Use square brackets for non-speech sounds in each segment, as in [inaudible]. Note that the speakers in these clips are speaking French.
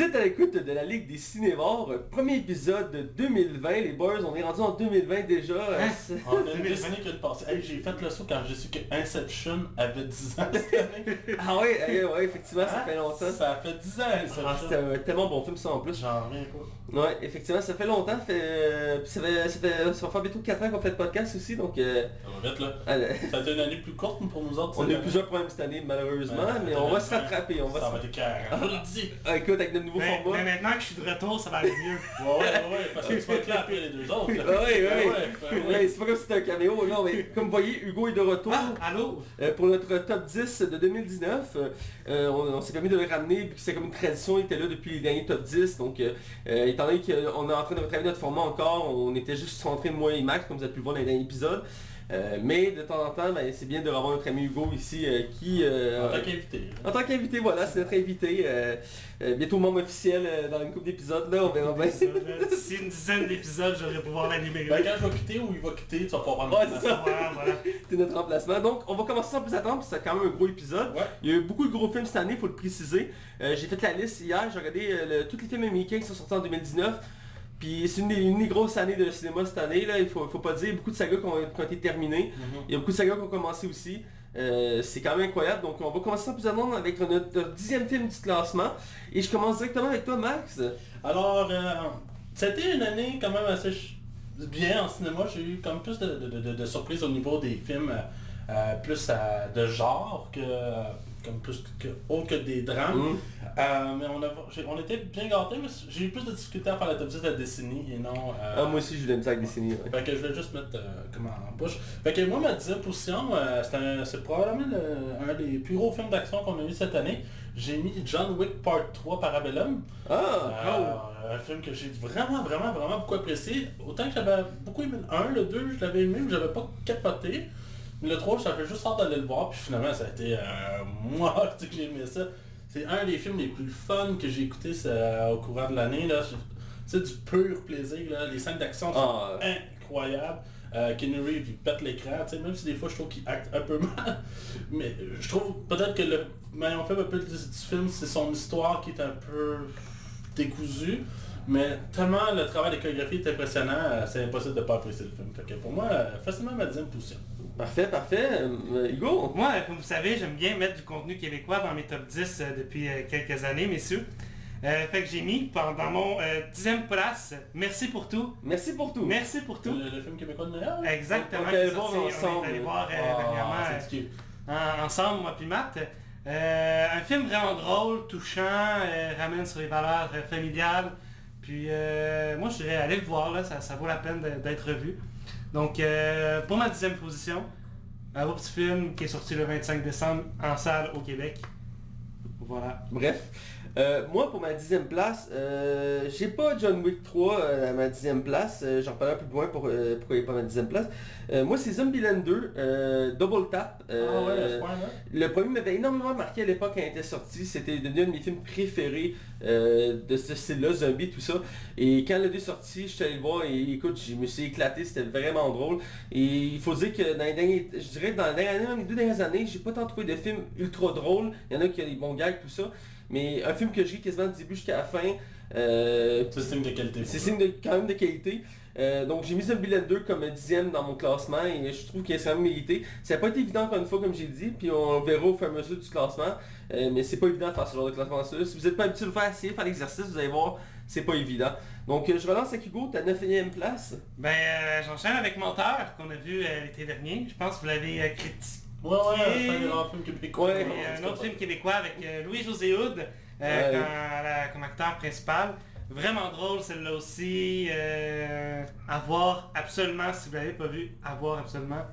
Vous êtes à l'écoute de la Ligue des Cinévores, premier épisode de 2020. Les boys, on est rendu en 2020 déjà. euh, c'est- On décennie qui vient de passer. Hey, j'ai fait le saut quand j'ai su que Inception avait 10 ans cette année. [laughs] Ah ouais, ouais, ouais, effectivement, ça Hein? fait longtemps. Ça fait 10 ans Ah, Inception. C'était un tellement bon film ça en plus. J'en reviens pas. Ouais, effectivement, ça fait longtemps. Fait, euh, puis ça, fait, ça, fait, ça va faire bientôt 4 ans qu'on fait le podcast aussi. Donc, euh, Ça va vite là. allez, Ça a été une année plus courte pour nous autres. on a eu plusieurs problèmes cette année malheureusement, mais on va se rattraper. On va Ça va être carré. Je vous le dis. Ah, écoute, avec notre nouveau Mais, format. mais maintenant que je suis de retour, ça va aller mieux. [laughs] Ouais, ouais, ouais, parce que tu vas après les deux autres. là. Ouais, ouais, Ben ouais. ben ouais. Ouais, c'est pas comme si c'était un caméo, non, mais comme vous voyez, Hugo est de retour. Ah, allô? Euh, pour notre top 10 de 2019, euh, euh, on, on s'est permis de le ramener, puis c'est comme une tradition, il était là depuis les derniers top 10, donc euh, étant donné qu'on est en train de retravailler notre format encore, on était juste centré moi et Max, comme vous avez pu le voir dans les derniers épisodes. Euh, mais de temps en temps, ben, c'est bien de revoir notre ami Hugo ici, euh, qui... euh, En tant qu'invité. en tant qu'invité, voilà, c'est notre invité. bientôt membre officiel dans une couple d'épisodes, là, on verra bien. D'ici une dizaine d'épisodes, j'aurais pouvoir l'animer. Ben quand je vais quitter ou il va quitter, tu vas pas prendre Ouais, ça. Voilà, voilà. C'est notre remplacement. Donc, on va commencer sans plus attendre, c'est quand même un gros épisode. Ouais. Il y a eu beaucoup de gros films cette année, il faut le préciser. J'ai fait la liste hier, j'ai regardé le- tous les films américains qui sont sortis en 2019. Puis c'est une, des- une des grosses années de cinéma cette année, là, il faut, faut pas dire. Beaucoup de sagas qui ont, qui ont été terminées. Mhm. Il y a beaucoup de sagas qui ont commencé aussi. Euh, c'est quand même incroyable. Donc on va commencer sans plus attendre avec notre, notre dixième film du classement. Et je commence directement avec toi, Max. Alors, euh, c'était une année quand même assez bien en cinéma. J'ai eu comme plus de, de, de- de surprises au niveau des films euh, euh, plus euh, de genre que euh, comme plus que, autre que des drames. Mm. Euh, mais on, a, on était bien gâtés, mais j'ai eu plus de difficultés à faire la top 10 de la décennie et non... euh, Ah, moi aussi, je l'aime ça avec Destiny. ouais. fait que je vais juste mettre euh, comme en bouche. Fait que moi, ma dixième position, euh, c'est probablement le- un des plus gros films d'action qu'on a eu cette année. J'ai mis John Wick Part 3 Parabellum. Ah, un film que j'ai vraiment, vraiment, vraiment beaucoup apprécié. Autant que j'avais beaucoup aimé le 1, le 2, je l'avais aimé, mais j'avais pas capoté. Le 3, j'avais juste hâte d'aller le voir, puis finalement, ça a été euh, [laughs] moi que j'ai aimé ça. C'est un des films les plus fun que j'ai écouté au courant de l'année. là. C'est du pur plaisir. Là. Les scènes d'action sont Ah. incroyables. Euh, Keanu Reeves, il pète l'écran, même si des fois je trouve qu'il acte un peu [laughs] mal. Mais euh, je trouve peut-être que le meilleur fait un peu du, film, c'est son histoire qui est un peu décousue. Mais tellement le travail de chorégraphie est impressionnant, euh, c'est impossible de pas apprécier le film. Fait que pour moi, euh, facilement ma dixième position. Parfait, parfait. Euh, Hugo? Moi, comme vous savez, j'aime bien mettre du contenu québécois dans mes top 10 euh, depuis euh, quelques années, messieurs. Euh, fait que j'ai mis pendant mon euh, dixième place, Merci pour tout. Merci pour tout. Merci pour tout. Le, le film québécois de Noël? Exactement. On est voir sorti, ensemble. On est allé voir euh, dernièrement euh, c'est cute. en- ensemble, moi puis Matt. Euh, un film vraiment drôle, touchant, euh, ramène sur les valeurs euh, familiales. Puis euh, moi je dirais aller le voir, là, ça, ça vaut la peine d'être vu. Donc euh, pour ma dixième position, un beau petit film qui est sorti le 25 décembre en salle au Québec. Voilà. Bref, euh, moi pour ma dixième place, euh, j'ai pas John Wick 3 euh, à ma dixième place, j'en parlerai plus loin pour, pourquoi il est pas à ma dixième place. Moi c'est Zombieland 2, euh, Double Tap. Ah ouais, le premier m'avait énormément marqué à l'époque quand il était sorti, c'était devenu un de mes films préférés de ce style-là, zombie, tout ça. Et quand le 2 est sorti, je suis allé le voir et écoute, je me suis éclaté, c'était vraiment drôle. Et il faut dire que dans les derniers, je dirais dans les, dernières, les deux dernières années, j'ai pas tant trouvé de films ultra drôles. Il y en a qui ont des bons gags, tout ça. Mais un film que j'ai quasiment du début jusqu'à la fin, euh, C'est signe de qualité. c'est signe de, quand même de qualité. Euh, donc j'ai mis Zombieland 2 comme dixième dans mon classement et je trouve qu'il est quand même mérité. Ça n'a pas été évident encore une fois comme j'ai dit, puis on verra au fur et à mesure du classement. Euh, mais c'est pas évident de faire ce genre de classement là. Si vous n'êtes pas habitué de le faire, essayez de faire l'exercice, vous allez voir, c'est pas évident. Donc euh, je relance avec Hugo, ta 9ème place. Ben euh, j'enchaîne avec Menteur qu'on a vu euh, l'été dernier. Je pense que vous l'avez euh, critiqué. Ouais, ouais, c'est un grand film québécois. Ouais, un autre film québécois avec euh, Louis-José Houd euh, comme acteur principal. Vraiment drôle celle-là aussi. Euh, à voir absolument, si vous l'avez pas vu, à voir absolument.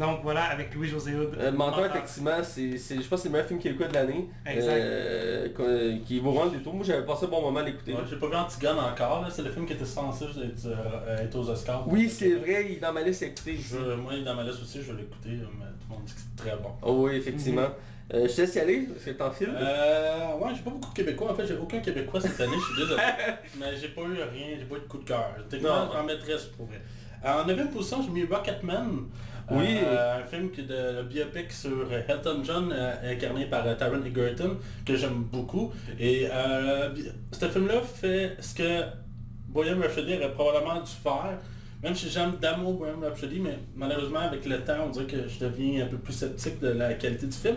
Donc voilà, avec Louis-José Houd. Euh, Menteur. effectivement, c'est, c'est- je pense que c'est le meilleur film québécois de l'année. Exact. Euh, qui vaut vraiment le détour. Moi j'avais passé un bon moment à l'écouter. Ouais, J'ai pas vu Antigone encore, là. c'est le film qui était censé être, euh, être aux Oscars. Oui, c'est vrai, il est dans ma liste à écouter. Je, moi, il est dans ma liste aussi, je vais l'écouter, euh, mais tout le monde dit que c'est très bon. Oh oui, effectivement. Euh, je te laisse y aller, c'est ton film. Euh, ouais, j'ai pas beaucoup de Québécois. En fait, j'ai aucun Québécois cette année, je suis désolé. [laughs] mais j'ai pas eu rien, j'ai pas eu de coup de cœur. Techniquement, Non. en maîtresse pour vrai. En 9 position, j'ai mis Rocketman. Oui. Euh, un film qui est de le biopic sur Elton John, euh, incarné par euh, Taron Egerton, que j'aime beaucoup. Et ce film-là fait ce que Bohemian Rhapsody aurait probablement dû faire. Même si j'aime d'amour Bohemian Rhapsody, mais malheureusement avec le temps, on dirait que je deviens un peu plus sceptique de la qualité du film,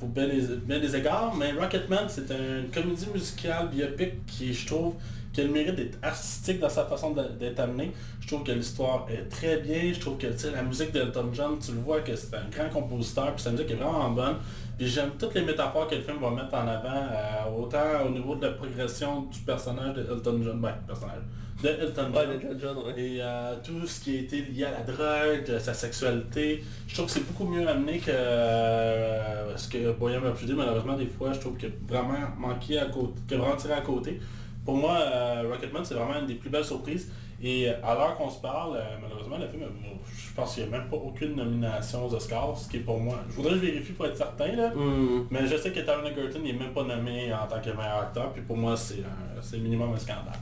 pour bien des, bien des égards. Mais Rocketman, c'est une comédie musicale biopic qui, je trouve, qui a le mérite d'être artistique dans sa façon de- d'être amenée. Je trouve que l'histoire est très bien. Je trouve que la musique d'Elton John, tu le vois que c'est un grand compositeur, puis sa musique est vraiment bonne. Puis j'aime toutes les métaphores que le film va mettre en avant, euh, autant au niveau de la progression du personnage d'Elton John, ben, personnage, de Elton Ouais, John. Elton John, ouais. Et euh, tout ce qui a été lié à la drogue, sa sexualité, je trouve que c'est beaucoup mieux amené que euh, ce que Boyan Rhapsody, malheureusement, des fois, je trouve qu'il a vraiment manqué à côté, a vraiment tiré à côté. Pour moi, euh, Rocketman, c'est vraiment une des plus belles surprises. Et euh, à l'heure qu'on se parle, euh, malheureusement, le film, euh, je pense qu'il n'y a même pas aucune nomination aux Oscars, ce qui est pour moi... Je voudrais que je vérifie pour être certain, là. Hmm. Mais je sais que Taron Egerton n'est même pas nommé en tant que meilleur acteur, puis pour moi, c'est c'est minimum un scandale.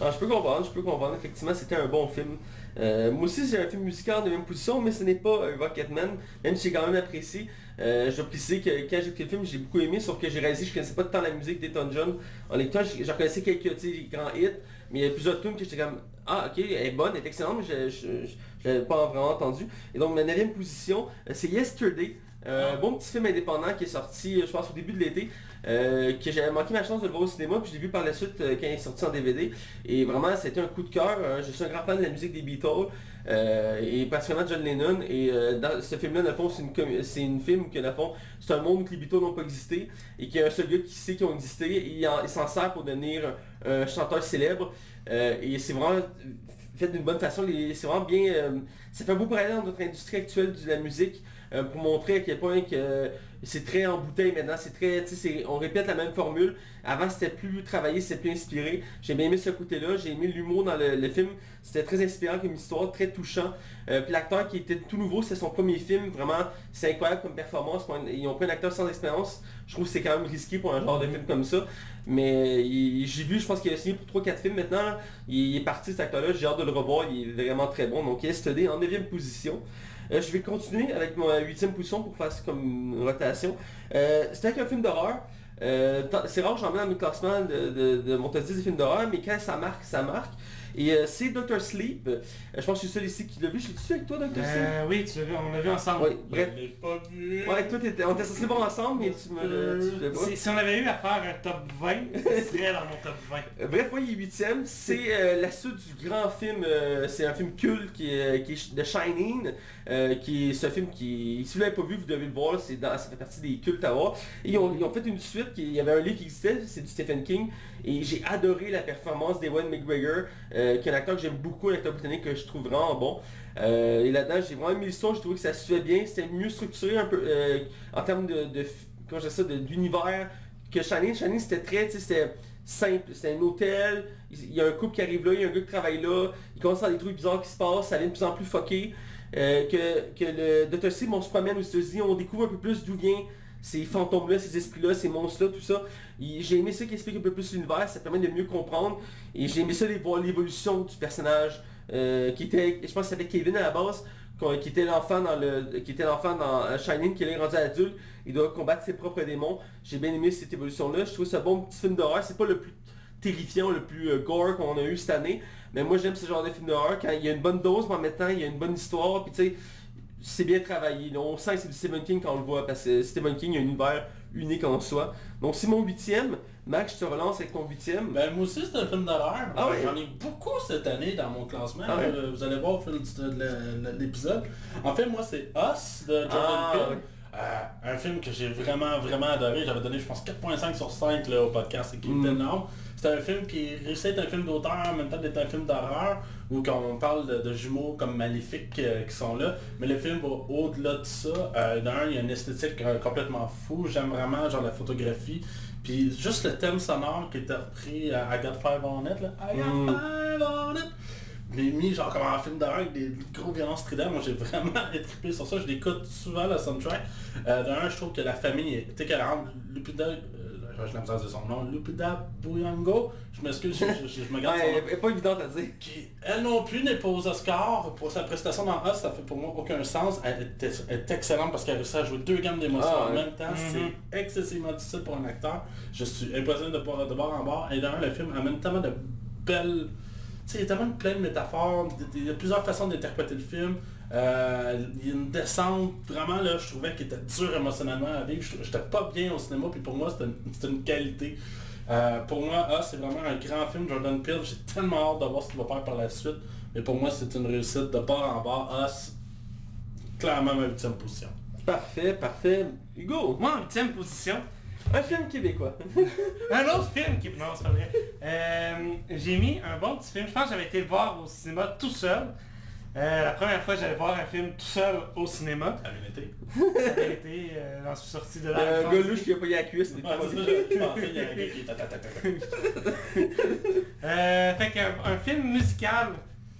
Ah, je peux comprendre, je peux comprendre. Effectivement, c'était un bon film. Euh, moi aussi, c'est un film musical de même position, mais ce n'est pas Rocketman, même si j'ai quand même apprécié. Euh, je dois préciser que quand j'ai écouté le film, j'ai beaucoup aimé, sauf que j'ai réalisé que je connaissais pas tant la musique d'Elton John. En écoutant, je, je reconnaissais quelques grands hits, mais il y a plusieurs tunes que j'étais comme Ah ok, elle est bonne, elle est excellente, mais je l'avais pas vraiment entendu. Et donc ma neuvième position, euh, c'est Yesterday. Euh, bon petit film indépendant qui est sorti, euh, je pense, au début de l'été, que j'avais manqué ma chance de le voir au cinéma, puis je l'ai vu par la suite quand il est sorti en DVD. Et vraiment, c'était un coup de cœur. hein. Je suis un grand fan de la musique des Beatles, euh, et particulièrement John Lennon. Et euh, dans ce film-là, dans fond, c'est une, une film que, fond, c'est un monde où les Beatles n'ont pas existé, et qu'il y a un seul gars qui sait qu'ils ont existé, et il, en- il s'en sert pour devenir un, chanteur célèbre. Euh, et c'est vraiment fait d'une bonne façon. C'est vraiment bien... euh, ça fait un beau parallèle dans notre industrie actuelle de la musique, euh, pour montrer à quel point que c'est très en bouteille maintenant, c'est très, on répète la même formule. Avant c'était plus travaillé, c'était plus inspiré. J'ai bien aimé ce côté-là, j'ai aimé l'humour dans le, film. C'était très inspirant comme histoire, très touchant. Euh, puis l'acteur qui était tout nouveau, c'est son premier film, vraiment, c'est incroyable comme performance. Ils ont pris un acteur sans expérience. Je trouve que c'est quand même risqué pour un genre de film comme ça. Mais il- j'ai vu, je pense qu'il a signé pour 3-4 films maintenant. Il, il est parti cet acteur-là, j'ai hâte de le revoir, il est vraiment très bon. Donc Yesterday en 9 position. Euh, je vais continuer avec ma huitième position pour faire comme une rotation. Euh, C'était un film d'horreur. Euh, c'est rare que mets dans mes classements de, de, mon top 10 des films d'horreur, mais quand ça marque, ça marque. Et euh, c'est Doctor Sleep. Euh, je pense que je suis le seul ici qui l'a vu. Je l'ai-tu avec toi, Doctor Sleep? Euh, oui, tu l'as vu, on l'a vu ensemble. Oui, bref. Je l'ai pas vu. Ouais, toi, t'étais- on était censé voir ensemble, mais tu me l'as. Si, si on avait eu à faire un top 20, [laughs] ce serait dans mon top 20. Euh, Bref, oui, il est huitième. C'est la suite du grand film. c'est un film culte qui est, qui est The Shining, qui est ce film qui, si vous l'avez pas vu, vous devez le voir. C'est dans, ça fait partie des cultes à voir. Et ils ont, ils ont fait une suite. Qui, il y avait un livre qui existait, c'est du Stephen King. Et j'ai adoré la performance d'Ewan McGregor, euh, qui est un acteur que j'aime beaucoup, un acteur britannique que je trouve vraiment bon. Euh, et là-dedans, j'ai vraiment aimé l'histoire. J'ai trouvé que ça se fait bien. C'était mieux structuré un peu euh, en termes de, ça, d'univers que Shining. Shining, c'était très, c'était simple. C'était un hôtel, il y a un couple qui arrive là, il y a un gars qui travaille là, il commence à avoir des trucs bizarres qui se passent, ça devient de plus en plus fucké. Que, que le Dr. Sleep, on se promène aux États-Unis, on découvre un peu plus d'où vient ces fantômes-là, ces esprits-là, ces monstres-là, tout ça. J'ai aimé ça qui explique un peu plus l'univers, ça permet de mieux comprendre. Et j'ai aimé ça de voir l'évolution du personnage, euh, qui était, je pense que c'était Kevin à la base, qui était l'enfant dans le qui était l'enfant dans euh, Shining, qui est rendu adulte, il doit combattre ses propres démons. J'ai bien aimé cette évolution-là. Je trouve ça bon petit film d'horreur. C'est pas le plus terrifiant, le plus euh, gore qu'on a eu cette année. Mais moi j'aime ce genre de film d'horreur quand il y a une bonne dose, mais en même temps il y a une bonne histoire. Puis tu sais, c'est bien travaillé. là. On sent que c'est du Stephen King quand on le voit, parce que Stephen King a un univers unique en soi. Donc c'est mon huitième. Max, je te relance avec ton huitième. Ben moi aussi c'est un film d'horreur. Ah ouais? J'en ai beaucoup cette année dans mon classement. Ah ouais? Euh, Vous allez voir au fil de l'épisode. En fait moi c'est Us de Jordan Ah, Peele. ouais. Euh, un film que j'ai vraiment vraiment adoré. J'avais donné je pense 4.5 sur 5 là, au podcast et qui Mm. était énorme. C'est un film qui réussit à être un film d'auteur en même temps d'être un film d'horreur où quand on parle de, de jumeaux comme maléfiques euh, qui sont là, mais le film va au-delà de ça. Euh, D'un, il y a une esthétique euh, complètement fou. J'aime vraiment genre la photographie. Puis juste le thème sonore qui était repris à I Got Five on It, là. I Got Mm. Five on It. Mais mis genre comme un film d'horreur avec des gros violences stridentes, moi j'ai vraiment été [laughs] trippé sur ça, je l'écoute souvent le soundtrack. Euh, D'un, je trouve que la famille est écœurante. Lupita, euh, je l'ai de son nom, Lupita Nyong'o, je m'excuse, je, je, je, me garde ouais, son elle est pas évidente à dire. Qui, elle non plus n'est pas aux Oscars pour sa prestation dans Us, ça fait pour moi aucun sens. Elle est, elle est excellente parce qu'elle a réussi à jouer deux gammes d'émotions Ah, en ouais. même temps. Mhm. C'est excessivement difficile pour un acteur. Je suis impressionné de, bord- de bord en bord. Et d'ailleurs, le film amène tellement de belles... Tu sais, il y a tellement plein de métaphores, il y a plusieurs façons d'interpréter le film. Euh, il y a une descente, vraiment là, je trouvais qu'il était dur émotionnellement à vivre. Je- J'étais pas bien au cinéma, puis pour moi, c'était une, qualité. Euh, pour moi, ah, c'est vraiment un grand film, Jordan Peele. J'ai tellement hâte de voir ce qu'il va faire par la suite. Mais pour moi, c'est une réussite de part en bas. Ah, clairement ma huitième position. Parfait, parfait. Hugo, Moi, en huitième position, un film québécois. [laughs] un autre film qui... Non, c'est pas vrai. Euh, j'ai mis un bon petit film. Je pense que j'avais été le voir au cinéma tout seul. Euh, la première fois que j'allais voir un film tout seul au cinéma, Ça a bien été. ça avait été, euh, j'en suis sorti de là. Un gars louche qui a pas eu la cuisse. c'est dit. ça, je pensais qu'il y avait un gars qui ta, ta, ta, ta, ta. [laughs] Euh, fait qu'un un film musical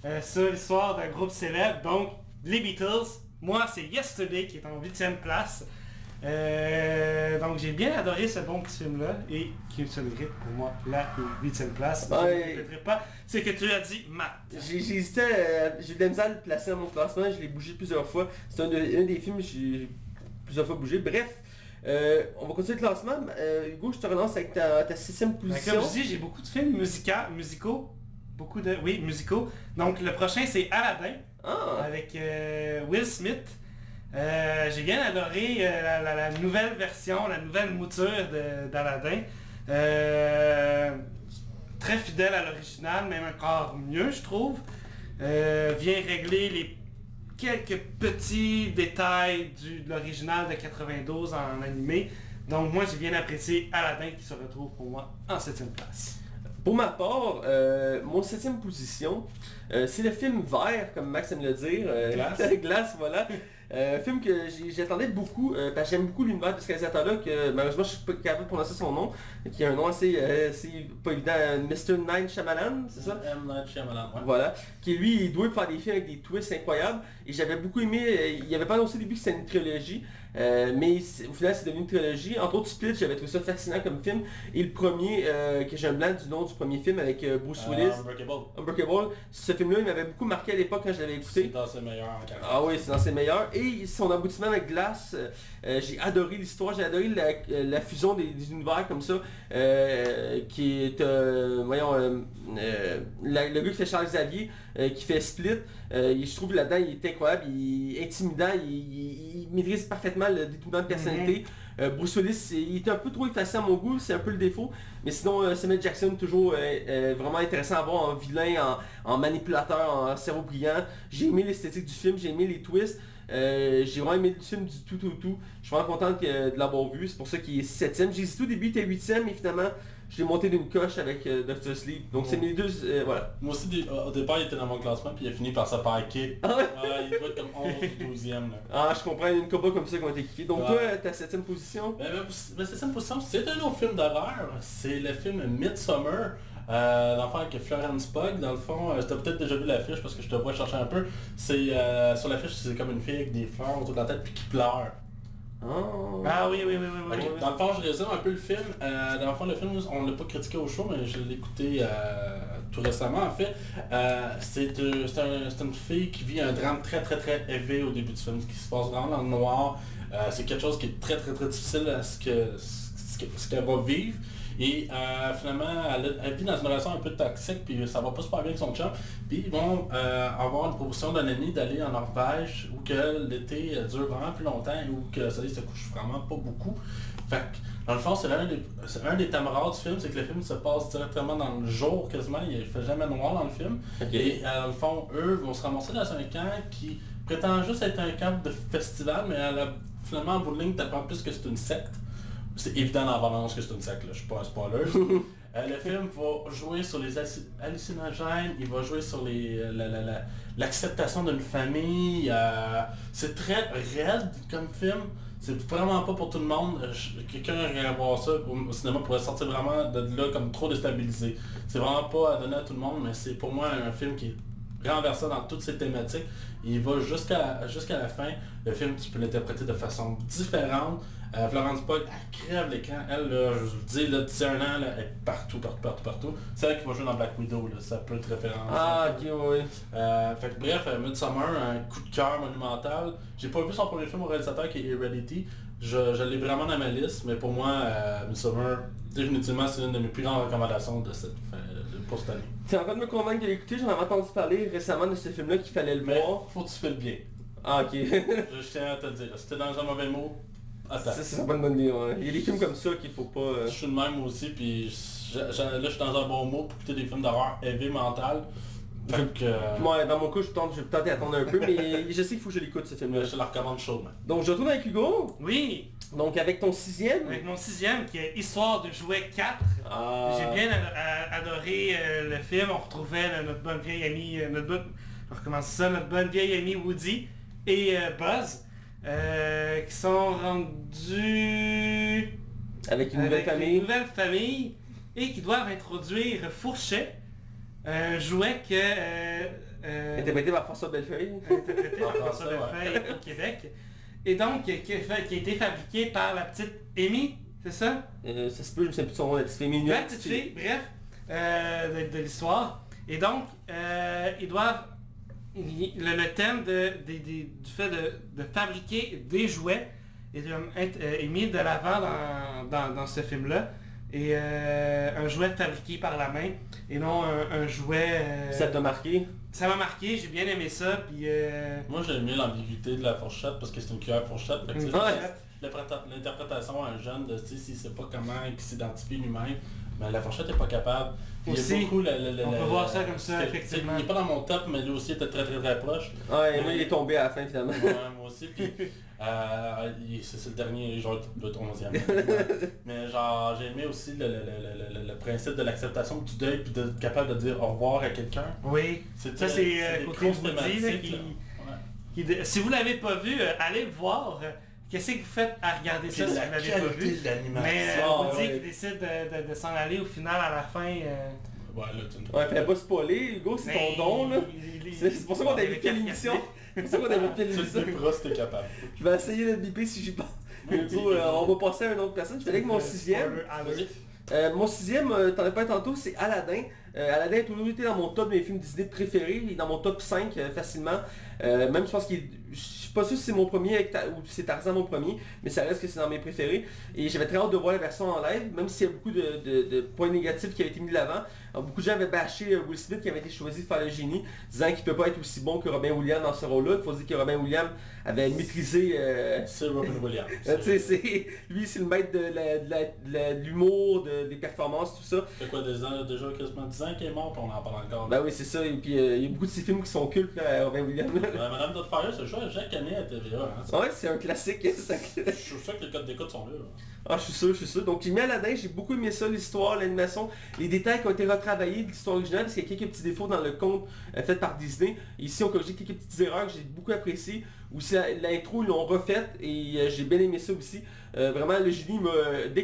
euh, sur l'histoire d'un groupe célèbre, donc les Beatles. Moi, c'est Yesterday qui est en huitième place. Euh, donc j'ai bien adoré ce bon petit film-là et qui se mérite pour moi la huitième place. Je Ouais. ne répéterai pas ce que tu as dit, Matt. Hésité, euh, j'ai eu de la misère à le placer dans mon classement, je l'ai bougé plusieurs fois. C'est un, de- un des films que j'ai plusieurs fois bougé. Bref, euh, on va continuer le classement. Euh, Hugo, je te relance avec ta, ta sixième Ben, position. comme je dis, j'ai beaucoup de films musica- musicaux. Beaucoup de... Oui, musicaux. Donc le prochain c'est Aladdin. Ah, avec Will Smith. Euh, J'ai bien adoré euh, la, la- la nouvelle version, la nouvelle mouture d'Aladdin. Euh, très fidèle à l'original, même encore mieux je trouve. Vient régler les quelques petits détails du, de l'original de 92 en animé. Donc moi j'ai bien apprécié Aladdin qui se retrouve pour moi en septième place. Pour ma part, euh, mon septième position, euh, c'est le film Vert, comme Max aime le dire. euh, Glace. [laughs] Glace, voilà. Euh, un film que j'attendais beaucoup, euh, parce que j'aime beaucoup l'univers de ce réalisateur-là, que malheureusement je suis pas capable de prononcer son nom, qui a un nom assez, euh, assez pas évident, euh, Mr. Nine Shyamalan, c'est ça? M. Night Shyamalan, ouais. Voilà, qui lui il doit faire des films avec des twists incroyables et j'avais beaucoup aimé, il avait pas annoncé au début que c'était une trilogie, euh, mais c'est- au final c'est devenu une trilogie. Entre autres Split, j'avais trouvé ça fascinant comme film et le premier, euh, que j'ai un blanc du nom du premier film avec euh, Bruce Willis, Unbreakable. Unbreakable, ce film-là il m'avait beaucoup marqué à l'époque quand je l'avais C'est écouté. dans ses meilleurs en carrière. Ah oui, c'est dans ses meilleurs. Et son aboutissement avec Glace, euh, j'ai adoré l'histoire, j'ai adoré la, la fusion des, des univers comme ça, qui est, voyons, la- le gars qui fait Charles Xavier, qui fait Split, je trouve là-dedans, il est incroyable, il est intimidant, il, il- il maîtrise parfaitement le détournement de personnalité. Euh, Bruce Willis, il est un peu trop effacé à mon goût, c'est un peu le défaut. Mais sinon, euh, Samuel Jackson, toujours euh, euh, vraiment intéressant à voir en vilain, en, en manipulateur, en cerveau brillant. J'ai aimé l'esthétique du film, j'ai aimé les twists. J'ai vraiment aimé le film du tout tout tout. Je suis vraiment content que- de l'avoir vu, c'est pour ça qu'il est septième. J'ai hésité au début, il était huitième, mais finalement, je l'ai monté d'une coche avec euh, Dr. Sleep. Donc c'est mes deux... euh, voilà. Moi aussi, des- au départ, il était dans mon classement, puis il a fini par se faire kick. Ah ouais? Il doit être comme 11 ou 12e. Là. Ah, je comprends, il y a une combat comme ça qui ont été kickés. Donc Ouais. toi, ta septième position? Ben, ben, ben, ça une position. C'est un autre film d'horreur. C'est le film Midsummer. Euh, L'enfant avec Florence Pugh, dans le fond, euh, t'as peut-être déjà vu l'affiche parce que je te vois chercher un peu. C'est euh, sur l'affiche, c'est comme une fille avec des fleurs autour de la tête puis qui pleure. Ah. Ah oui, oui, oui, oui. oui. Dans le fond, je résume un peu le film. Euh, dans le fond, le film, on l'a pas critiqué au show, mais je l'ai écouté euh, tout récemment en fait. Euh, c'est euh, c'est un- c'est une fille qui vit un drame très très très élevé au début du film, qui se passe vraiment dans le noir. Euh, c'est quelque chose qui est très très très difficile à ce que ce que- ce qu'elle va vivre. Et euh, finalement, elle, vit dans une relation un peu toxique, puis ça va pas super bien avec son chum. Puis ils vont euh, avoir une proposition d'un ami d'aller en Norvège, où que l'été euh, dure vraiment plus longtemps, et où que le soleil se couche vraiment pas beaucoup. Fait que, dans le fond, c'est un des, un des thèmes rares du film, c'est que le film se passe directement dans le jour quasiment, il fait jamais noir dans le film. Et dans le fond, eux vont se ramasser dans un camp qui prétend juste être un camp de festival, mais à la, finalement, en bout de ligne, t'apprends plus que c'est une secte. C'est évident dans la bande que c'est une secte, là. je suis pas un spoiler. [laughs] Euh, le film va jouer sur les halluc- hallucinogènes, il va jouer sur les, la- la- la- l'acceptation d'une famille. euh, c'est très raide comme film. C'est vraiment pas pour tout le monde. Euh, Quelqu'un irait voir ça au, au cinéma pourrait sortir vraiment de là comme trop déstabilisé. C'est vraiment pas à donner à tout le monde, mais c'est pour moi un film qui est renversant dans toutes ses thématiques. Il va jusqu'à jusqu'à la fin. Le film, tu peux l'interpréter de façon différente. Euh, Florence Pugh, elle crève l'écran. Elle, là, je vous dis, là, 11 ans, là, elle est partout, partout, partout, partout. C'est elle qui va jouer dans Black Widow, là, ça peut être référence. Ah, ok, oui. Euh, fait que bref, euh, Midsommar, un coup de cœur monumental. J'ai pas vu son premier film au réalisateur qui est Heredity. Je, je l'ai vraiment dans ma liste, mais pour moi, euh, Midsommar, définitivement, c'est une de mes plus grandes recommandations de cette, fin- pour cette année. T'es en train de me convaincre de l'écouter, j'en avais entendu parler récemment de ce film-là qu'il fallait le Mais voir. faut que tu fais le bien. Ah, ok. [laughs] Je, je tiens à te le dire. Si t'es dans un mauvais mot, attends. ça, c'est pas une bonne idée, ouais. Il y a des films comme ça qu'il faut pas... euh, Je suis le même aussi, puis je- je- là je suis dans un bon mot pour écouter des films d'horreur heavy mental. Que euh, Moi, dans mon cas, je, tente, je vais peut-être attendre un peu, mais [laughs] je sais qu'il faut que je l'écoute, ce film-là. je te la recommande chaudement. Donc, je retourne avec Hugo. Oui, Donc, avec ton sixième. avec mon sixième qui est Histoire de jouet 4. Ah. J'ai bien adoré euh, le film. On retrouvait là, notre bonne vieille amie, euh, notre bonne, je recommence ça, notre bonne vieille amie Woody et euh, Buzz, euh, qui sont rendus Avec une nouvelle avec famille. une nouvelle famille et qui doivent introduire Fourchet, un jouet que euh, euh, Interprété par François Bellefeuille. interprété par [laughs] François français, ouais. Bellefeuille au Québec. Et donc, qui, qui a fait- qui a été fabriqué par la petite Amy, c'est ça? Euh, ça se peut, je me souviens plus son nom, la petite fille. La petite fille, bref, euh, de, de l'histoire. Et donc, euh, ils doivent... il- Le, le thème de, du fait de, de fabriquer des jouets est, euh, euh, est mis de l'avant dans, dans, dans ce film-là. Et euh, un jouet fabriqué par la main et non un, un jouet... euh, Ça t'a marqué? ça m'a marqué, j'ai bien aimé ça. Puis... Euh, Moi j'ai aimé l'ambiguïté de la fourchette parce que c'est une cuillère fourchette. L'interprétation à un jeune de s'il sait pas comment il s'identifie lui-même, mais la fourchette est pas capable. Il y a beaucoup la- la- la- on peut la- voir ça comme ça, effectivement. Il est pas dans mon top, mais lui aussi était très très très proche. Ouais, moi il est tombé à la fin finalement. Ouais, moi aussi. Puis, [laughs] euh, il- c'est le dernier, genre le 11e. [laughs] Mais genre, j'ai aimé aussi le, le- le- le- le principe de l'acceptation du deuil, puis d'être capable de dire au revoir à quelqu'un. oui, C'est Ça, c'est, euh, côté grosses Woody, là, thématiques, qui- là. Ouais. Qui de- Si vous l'avez pas vu, euh, allez le voir. Euh, Qu'est-ce que vous faites à regarder Puis ça si vous l'avez pas vu? Mais euh, Ah, Woody ouais. qui décide de, de- de s'en aller au final à la fin. euh, Ouais, là, tu Ouais, pas spoiler, Hugo, c'est ton don là. C'est c'est pour ça qu'on a écouté il- l'émission. C'est pour ça qu'on a écouté Tu l'émission. le si t'es capable. Je vais essayer de biper si j'y pense. [laughs] Hugo, euh, on va passer à une autre personne. Je vais aller avec mon sixième. Euh, mon sixième, euh, t'en as pas tantôt, c'est Aladdin. Euh, Aladdin a toujours été dans mon top des films Disney préférés. Il est dans mon top 5 euh, facilement. Euh, même je pense qu'il. Je suis pas sûr si c'est mon premier ou si c'est Tarzan mon premier, mais ça reste que c'est dans mes préférés. Et j'avais très hâte de voir la version en live, même s'il y a beaucoup de, de- de points négatifs qui avaient été mis de l'avant. Beaucoup de gens avaient bâché euh, Will Smith qui avait été choisi de faire le génie, disant qu'il peut pas être aussi bon que Robin Williams dans ce rôle-là. Il faut dire que Robin Williams avait maîtrisé... euh, C'est Robin [laughs] Williams. c'est- [laughs] lui, c'est le maître de l'humour, de- des performances, tout ça. Fait quoi, des ans, déjà quasiment 10 ans qu'il est mort, puis on en parle encore. Bah oui, c'est ça. Et puis, euh, il y a beaucoup de ces films qui sont cultes, là, Robin Williams. Euh, Madame Doubtfire, c'est le choix, Jacques Canet à TVA. Hein. ouais, c'est un classique. Je suis sûr que les codes d'écoute sont là. Ah, je suis sûr, je suis sûr. Donc, j'ai mis Aladdin, j'ai beaucoup aimé ça, l'histoire, l'animation, les détails qui ont été retravaillés de l'histoire originale, parce qu'il y a quelques petits défauts dans le conte euh, fait par Disney. Ici, on corrigé quelques petites erreurs que j'ai beaucoup appréciées. Aussi, l'intro, ils l'ont refaite, et euh, j'ai bien aimé ça aussi. Euh, vraiment, le génie,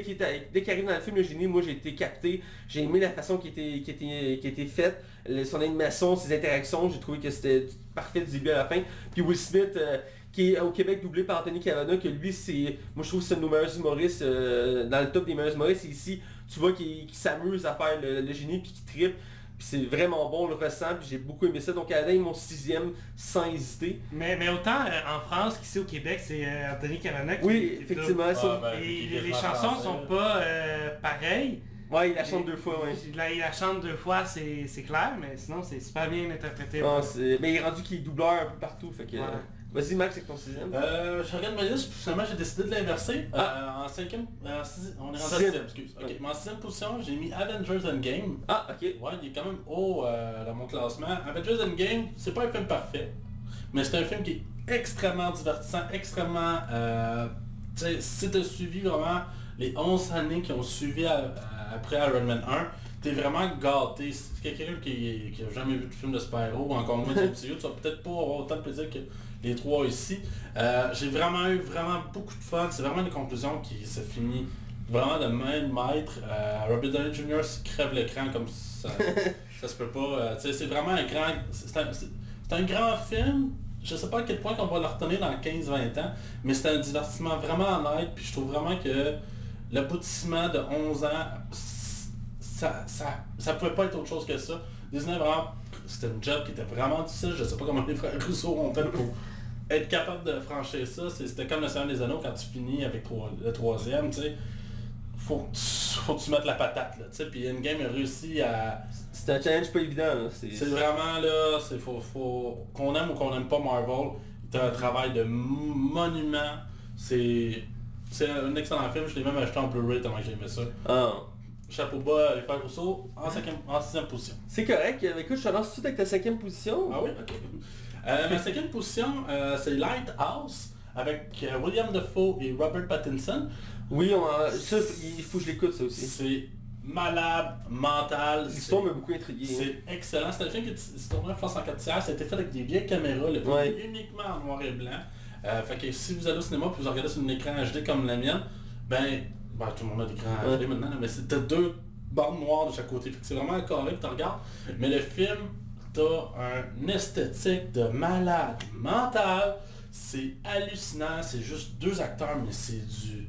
qu'il dès qu'il arrive dans le film, le génie, moi, j'ai été capté. J'ai aimé la façon qui était, qui était, qui était faite, le- son animation, ses interactions, j'ai trouvé que c'était parfait du début à la fin. Puis Will Smith, euh, qui est au Québec doublé par Anthony Cavana, que lui c'est. Moi je trouve que c'est un de nos meilleurs humoristes euh, dans le top des meilleurs humoristes. Et ici, tu vois qu'il s'amuse à faire le, le génie puis qu'il trippe. Puis c'est vraiment bon, on le ressent, puis j'ai beaucoup aimé ça. Donc Aladdin est mon sixième sans hésiter. Mais, mais autant euh, en France qu'ici au Québec, c'est euh, Anthony Cavana qui Oui, qui effectivement. sauf- ben, Et puis les, chansons français, sont pas euh, pareilles. Ouais, il la chante deux fois, ouais. Il la, il la chante deux fois, c'est c'est clair, mais sinon c'est super bien interprété. Ah, c'est- mais il est rendu qu'il est doubleur un peu partout. Fait que. Ouais. Vas-y Max avec ton sixième. Euh, je regarde ma liste, puis finalement j'ai décidé de l'inverser. Ah. Euh, en cinquième, euh, on est rendu à Sixième. sixième, excuse. Ok, Ouais. mais en sixième position, j'ai mis Avengers Endgame. Ah, ok. Ouais, il est quand même haut euh, dans mon classement. Avengers Endgame, c'est pas un film parfait, mais c'est un film qui est extrêmement divertissant, extrêmement... Euh, tu sais, si t'as suivi vraiment les 11 années qui ont suivi à- à- après Iron Man 1, t'es vraiment gâté. Si t'es quelqu'un qui, qui a jamais vu de film de super-héros, ou encore moins de [laughs] MCU, tu vas peut-être pas avoir autant de plaisir que les trois ici. Euh, j'ai vraiment eu vraiment beaucoup de fun. C'est vraiment une conclusion qui se finit vraiment de main de maître. Euh, Robert Downey Jr. crève l'écran comme ça. [laughs] Ça se peut pas. euh, c'est vraiment un grand... C'est un, grand film. Je sais pas à quel point on va le retenir dans 15-20 ans, mais c'est un divertissement vraiment honnête, puis je trouve vraiment que l'aboutissement de 11 ans, ça, ça, ça pouvait pas être autre chose que ça. Disney, vraiment, c'était une job qui était vraiment difficile. Je sais pas comment les frères Rousseau ont fait pour être capable de franchir ça. C'était comme le Seigneur des Anneaux quand tu finis avec le troisième, tu sais. Faut que tu, faut que tu mettes la patate, là, tu sais. Puis Endgame a réussi à... C'est un challenge pas évident. là. C'est vraiment là, c'est faut, faut qu'on aime ou qu'on n'aime pas Marvel, c'est un travail de monument. C'est c'est un excellent film, je l'ai même acheté en Blu-ray tellement que j'aimais ça. Ah. Chapeau bas, les frères Rousseau, en, cinquième, en sixième position. C'est correct. Euh, Écoute, je te lance tout de suite avec ta cinquième position. Ah oui, ok. Euh, ma [laughs] cinquième position, euh, c'est Lighthouse avec euh, William Defoe et Robert Pattinson. Oui, on a- ça, il faut que je l'écoute ça aussi. C'est malade, mental. L'histoire m'a beaucoup intrigué. hein. C'est excellent. C'est un film qui se tournait, je pense, en 4 tiers. C'était fait avec des vieilles caméras. Le film Ouais. est uniquement en noir et blanc. Euh, fait que si vous allez au cinéma et vous regardez sur un écran HD comme la mienne, ben, ben tout le monde a des écrans Ouais. HD maintenant, là, mais c'était deux bandes noires de chaque côté. Fait que c'est vraiment un carré que tu regardes. Mais le film, t'as un esthétique de malade mental. C'est hallucinant. C'est juste deux acteurs, mais c'est du...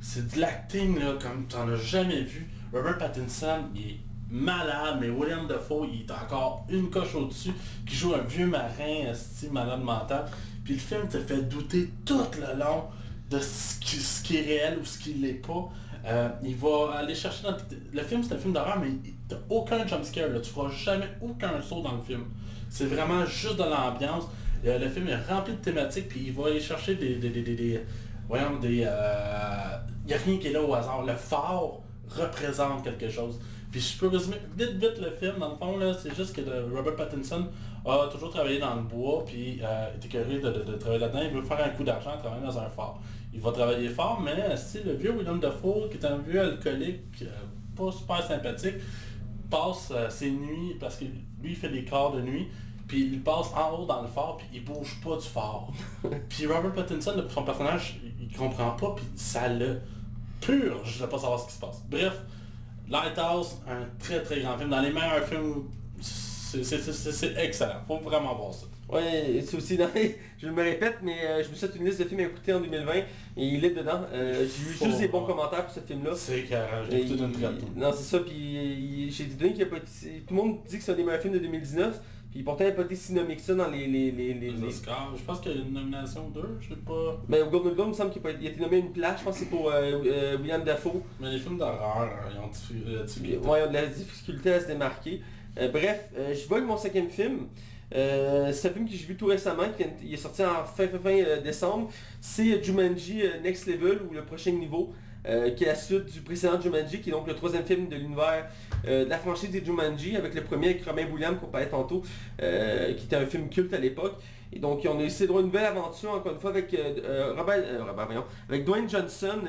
C'est de l'acting là, comme tu n'en as jamais vu. Robert Pattinson, il est malade, mais William Dafoe, il est encore une coche au-dessus, qui joue un vieux marin, style malade mental. Puis le film te fait douter tout le long de ce qui, ce qui est réel ou ce qui l'est pas. Euh, il va aller chercher dans... Le film, c'est un film d'horreur, mais t'as aucun jumpscare. Là. Tu feras jamais aucun saut dans le film. C'est vraiment juste de l'ambiance. Euh, le film est rempli de thématiques, puis il va aller chercher des... des, des, des- voyons, des... N'y a rien qui est là au hasard. Le phare représente quelque chose. Puis je peux résumer vite vite le film, dans le fond, là, c'est juste que Robert Pattinson a toujours travaillé dans le bois, puis euh, est écœuré de, de- de travailler là-dedans, il veut faire un coup d'argent en travaillant dans un phare. Il va travailler fort, mais si le vieux William Dafoe, qui est un vieux alcoolique, euh, pas super sympathique, passe euh, ses nuits, parce que lui il fait des quarts de nuit, puis il passe en haut dans le phare, puis il bouge pas du phare. [laughs] puis Robert Pattinson, son personnage, il, il comprend pas, puis ça le purge de pas savoir ce qui se passe. Bref, Lighthouse, un très très grand film, dans les meilleurs films, c'est excellent, faut vraiment voir ça. Ouais, c'est aussi dans les... [laughs] Je me répète, mais euh, je me fait une liste de films à écouter en 2020 et il est dedans. Euh, j'ai eu juste des bons commentaires pour ce film-là. C'est carré, Et j'ai écouté d'une il- traite. Non, c'est ça, puis il- j'ai donné qu'il a pas. Tout le monde dit que c'est un des meilleurs films de 2019, puis pourtant il n'a pas été si nommé que ça dans les... les, les, les- Oscars, je pense qu'il y a une nomination ou deux, je sais pas. Mais au Golden Globe, il me semble qu'il a, a été nommé une place, je pense que c'est pour euh, euh, William Dafoe. Mais les films d'horreur, euh, ils ont euh, ouais, ils ont de la difficulté à se démarquer. Euh, bref, euh, je vois avec mon cinquième film. Euh, c'est un film que j'ai vu tout récemment, qui est sorti en fin, fin, décembre. C'est Jumanji Next Level, ou le prochain niveau, qui est la suite du précédent Jumanji, qui est donc le troisième film de l'univers de la franchise des Jumanji, avec le premier avec Robin Williams qu'on parlait tantôt, qui était un film culte à l'époque. Et donc on a essayé de une nouvelle aventure, encore une fois, avec avec Dwayne Johnson,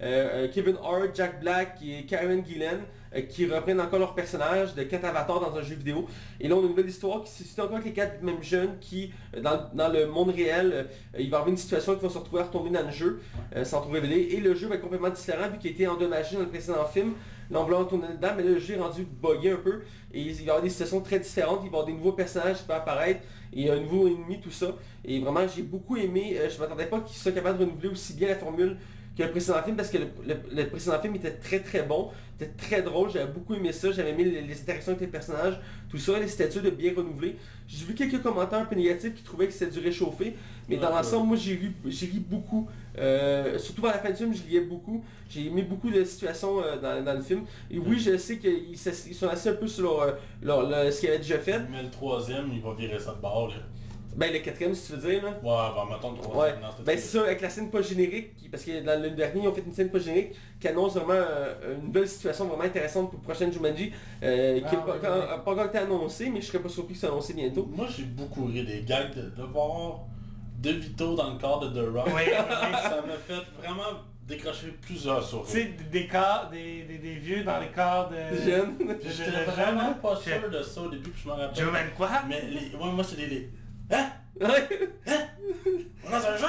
Kevin Hart, Jack Black et Karen Gillan, euh, qui reprennent encore leur personnage de quatre avatars dans un jeu vidéo. Et là on a une nouvelle histoire qui se situe encore avec les quatre mêmes jeunes qui, euh, dans, le monde réel, euh, il va y avoir une situation qui va se retrouver à retomber dans le jeu, euh, sans tout révéler. Et le jeu va être complètement différent vu qu'il a été endommagé dans le précédent film. Là on voulait retourner dedans, mais le jeu est rendu buggé un peu. Et il va y avoir des situations très différentes, il va y avoir des nouveaux personnages qui vont apparaître, et un nouveau ennemi, tout ça. Et vraiment j'ai beaucoup aimé, euh, je m'attendais pas qu'il soit capable de renouveler aussi bien la formule que le précédent film parce que le, le- le précédent film était très très bon, était très drôle, j'avais beaucoup aimé ça, j'avais aimé les, les interactions avec les personnages, tout ça, les statuts de bien renouveler. J'ai vu quelques commentaires un peu négatifs qui trouvaient que c'était du réchauffé, mais dans Ouais, l'ensemble, moi j'ai ri, j'ai ri beaucoup, Euh, surtout vers la fin du film, je riais beaucoup, j'ai aimé beaucoup de situations euh, dans, dans le film. Et oui, je sais qu'ils sont assis un peu sur leur, euh, leur- leur- ce qu'ils avaient déjà fait. Mais le troisième, il va virer ça de bord, là. Ben le quatrième si tu veux dire là. Ouais, ben mettons le Ouais, troisième dans cette ben c'est ça, avec la scène post-générique, qui- parce que dans le dernier, ils ont fait une scène post-générique qui annonce vraiment euh, une nouvelle situation vraiment intéressante pour le prochain Jumanji, euh, qui Ah, n'a pas, pas encore été annoncé, mais je serais pas surpris que soit annoncé bientôt. Moi, j'ai beaucoup ri des gags de, de voir De Vito dans le corps de The Rock. Oui. [laughs] Ça m'a fait vraiment décrocher plusieurs sourires. Tu sais, des corps, des, des, des vieux dans les corps de... Jeune. Puis de- J'étais vraiment jeunes, pas sûr de ça au début, puis je me rappelle. Juman quoi? Mais les... ouais, moi, c'est des... Hein? Ouais. On est dans un jeu!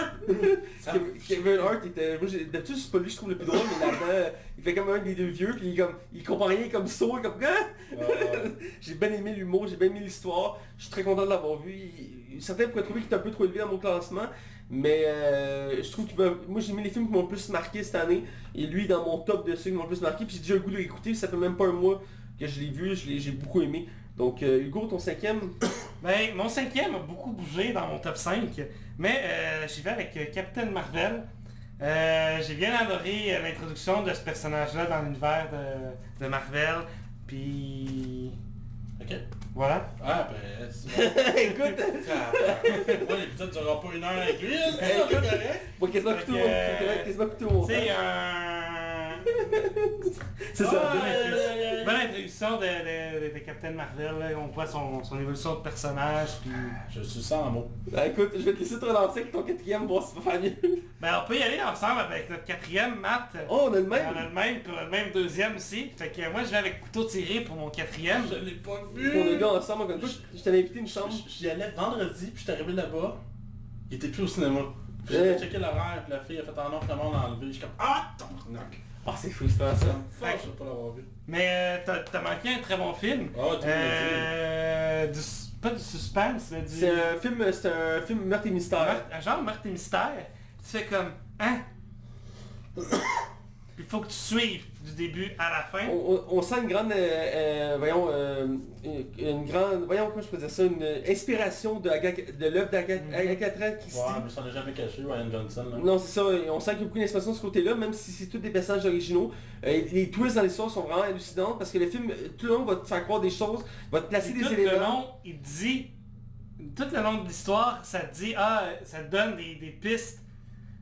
Ça- Kevin Hart était... Moi, j'ai- d'habitude, c'est pas lui, je trouve le plus drôle, mais là-dedans, il fait comme un des deux vieux, puis il, est comme, il comprend rien, comme saut, comme... Ouais, ouais. [laughs] J'ai bien aimé l'humour, j'ai bien aimé l'histoire. Je suis très content de l'avoir vu. Il- Certains pourraient trouver qu'il est un peu trop élevé dans mon classement. Mais euh, je trouve que moi j'ai mis les films qui m'ont le plus marqué cette année. Et lui dans mon top de ceux qui m'ont le plus marqué. Puis j'ai déjà le goût de l'écouter. Ça fait même pas un mois que je l'ai vu. J'ai beaucoup aimé. Donc euh, Hugo, ton cinquième? [coughs] Ben, mon cinquième a beaucoup bougé dans mon top 5, mais euh, j'y vais avec euh, Captain Marvel. Euh, J'ai bien adoré euh, l'introduction de ce personnage-là dans l'univers de, de Marvel. Puis Ok. voilà. Ah ben, c'est bon. [laughs] Écoute, Ah, Moi, l'épisode durera pas une heure avec lui, c'est correct. moi quasiment au C'est un... C'est Ah, ça. aïe. Bonne introduction de, de- de Captain Marvel. là. On voit son, son évolution de personnage. Puis... Je suis sans mots. Ah, écoute, je vais te laisser te relancer avec ton quatrième, voir si ça va faire mieux. Ben, on peut y aller ensemble avec notre quatrième, Matt. Oh, on a le On a même. le même, puis on a le même deuxième aussi. Fait que moi, je vais avec couteau tiré pour mon quatrième. Je l'ai pas On est vu. gars ensemble, fois, je je t'avais invité une chambre. Je- J'y allais vendredi, puis je suis arrivé là-bas. Il était plus au cinéma. Ouais. J'ai checké l'horaire, puis la fille a fait un nom vraiment l'enlever. Je suis comme Ah, tabarnak. Ah, c'est frustrant ça. Fuck, je vais pas l'avoir vu. Mais euh, t'as t'as manqué un très bon film. Ah, dit. Euh, du, pas du suspense, mais du... C'est un film, c'est un film meurtre et mystère. un genre meurtre et mystère. Tu fais comme, hein? [coughs] Il faut que tu suives du début à la fin. On, on- on sent une grande, euh, euh, voyons, euh, une, une grande, voyons comment je peux dire ça, une inspiration de, Aga- de l'œuvre d'Agatha. Agatha Christie. Ouais, mais ça n'est jamais caché, Ryan Johnson. Là. Non, c'est ça, on sent qu'il y a beaucoup d'inspiration de ce côté-là, même si c'est tous des personnages originaux. Euh, les twists dans l'histoire sont vraiment hallucinants parce que le film, tout le long, va te faire croire des choses, va te placer des tout le éléments. long, il dit, tout le long de l'histoire, ça te dit, ah, ça te donne des, des pistes.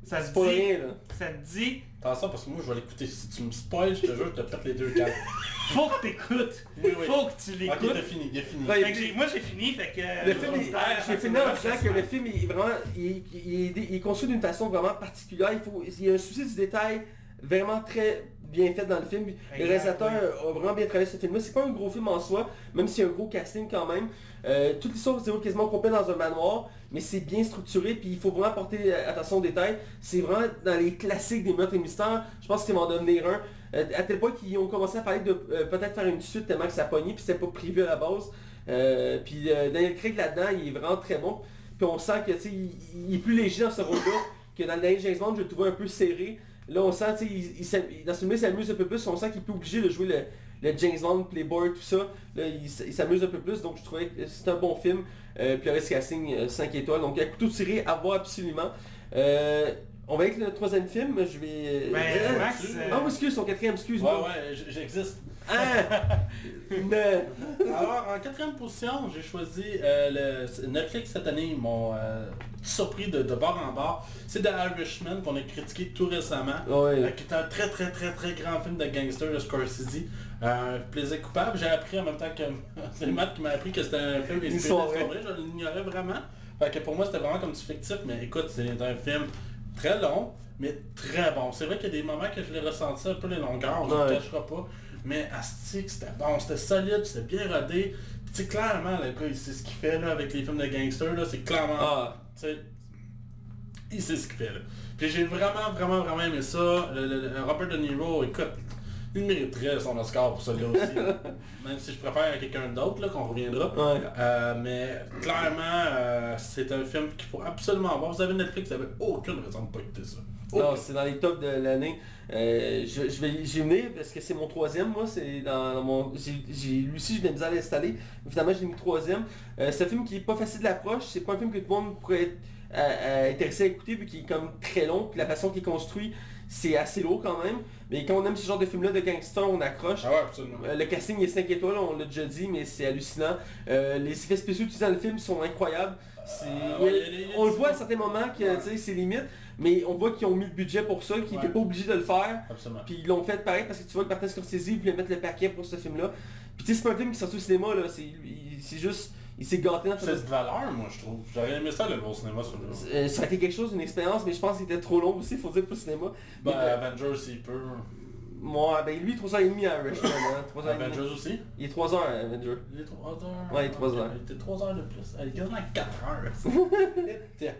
Ça te dit, rien, là. ça te dit, Attention, parce que moi, je vais l'écouter. Si tu me spoil, je te jure, je te pète les deux câbles. [laughs] faut que t'écoutes. Oui, oui. Faut que tu Ok, l'écoutes. t'as fini, a fini. Fait que j'ai- moi j'ai fini, fait que... Le film, il- j'ai fini en disant que le film il est vraiment, il, il- il est, il est construit d'une façon vraiment particulière. Il, faut, il y a un souci du détail vraiment très bien fait dans le film. Le Exact, réalisateur a vraiment bien travaillé ce film-là. C'est pas un gros film en soi, même s'il y a un gros casting quand même. Euh, toute l'histoire se déroule quasiment complète dans un manoir, mais c'est bien structuré, puis il faut vraiment porter euh, attention aux détails. C'est vraiment dans les classiques des meurtres et mystères. Je pense qu'ils vont en devenir un. Euh, à tel point qu'ils ont commencé à parler de euh, peut-être faire une suite tellement que ça pogné, puis c'était pas prévu à la base. Puis Daniel Craig là-dedans, il est vraiment très bon. Puis on sent que il, il est plus léger dans ce rôle-là que dans le dernier James Bond, je le trouvais un peu serré. Là, on sent, il, il dans ce il s'amuse un peu plus. On sent qu'il est plus obligé de jouer le, le James Bond, Playboy, tout ça. Il, s'amuse un peu plus, donc je trouvais que c'est un bon film. Euh, puis le casting, euh, 5 étoiles. Donc, à couteau tiré, à voir absolument. Euh, on va avec le troisième film. Je vais... Ben, Euh, Max, tu- euh, Ah, excuse, son quatrième, Ouais, excuse-moi. ouais, j- j'existe. Ah! [laughs] Alors, en quatrième position, j'ai choisi euh, le, Netflix cette année, ils m'ont euh, surpris de, de bord en bord. C'est The Irishman qu'on a critiqué tout récemment. Ouais. euh, qui est un très très très très grand film de gangster de Scorsese. Euh, plaisir coupable. J'ai appris en même temps que [laughs] c'est Matt qui m'a appris que c'était un film inspiré vraie. Je l'ignorais vraiment. Fait que pour moi c'était vraiment comme du fictif, mais écoute, c'est un film très long, mais très bon. C'est vrai qu'il y a des moments que je l'ai ressenti un peu les longueurs, on ne le cachera pas. Mais Astic, c'était bon, c'était solide, c'était bien rodé. Puis clairement, le gars, il sait ce qu'il fait là, avec les films de gangsters, là, c'est clairement... Ah. Il sait ce qu'il fait là. Puis j'ai vraiment, vraiment, vraiment aimé ça. Le, le- le Robert De Niro, écoute, il mériterait son Oscar pour celui-là aussi. [laughs] Même si je préfère à quelqu'un d'autre, là, qu'on reviendra. Ouais. Euh, mais clairement, euh, c'est un film qu'il faut absolument voir. Vous avez Netflix, vous n'avez aucune raison de ne pas écouter ça. Non, c'est dans les tops de l'année. Euh, je, je vais j'y venir parce que c'est mon troisième, moi, c'est dans, dans mon. J'ai, lui aussi, j'ai de la misère à l'installer. Finalement, j'ai mis troisième. Euh, c'est un film qui est pas facile d'approche, c'est pas un film que tout le monde pourrait être intéressé à écouter vu qu'il est comme très long, puis la façon qu'il est construit, c'est assez lourd quand même. Mais quand on aime ce genre de film-là de gangster, on accroche. Ah ouais, absolument. Euh, le casting est 5 étoiles, on l'a déjà dit, mais c'est hallucinant. Euh, les effets spéciaux utilisés dans le film sont incroyables. C'est- Euh, ouais, il y a- il y a- on le voit à certains moments que tu sais, c'est limite, mais on voit qu'ils ont mis le budget pour ça, qu'ils Ouais. n'étaient pas obligés de le faire. Absolument. Puis ils l'ont fait pareil parce que tu vois que Martin Scorsese voulait mettre le paquet pour ce film-là. Puis tu sais, c'est pas un film qui est sorti au cinéma, là. C'est juste, il s'est gâté dans C'est de valeur, moi, je trouve. J'aurais aimé ça, le voir au cinéma, celui-là. Euh, Ça a été quelque chose, une expérience, mais je pense qu'il était trop long aussi, faut dire, pour le cinéma. Ben, Mais, euh, Avengers, il peut. moi, ben lui, 3h30 à Irishman, hein. 3h30. Avengers aussi? Il est 3h à Avenger. Il est 3 heures. Ouais, il est trois heures. Il était 3 heures de plus. Il est quasiment 4 heures.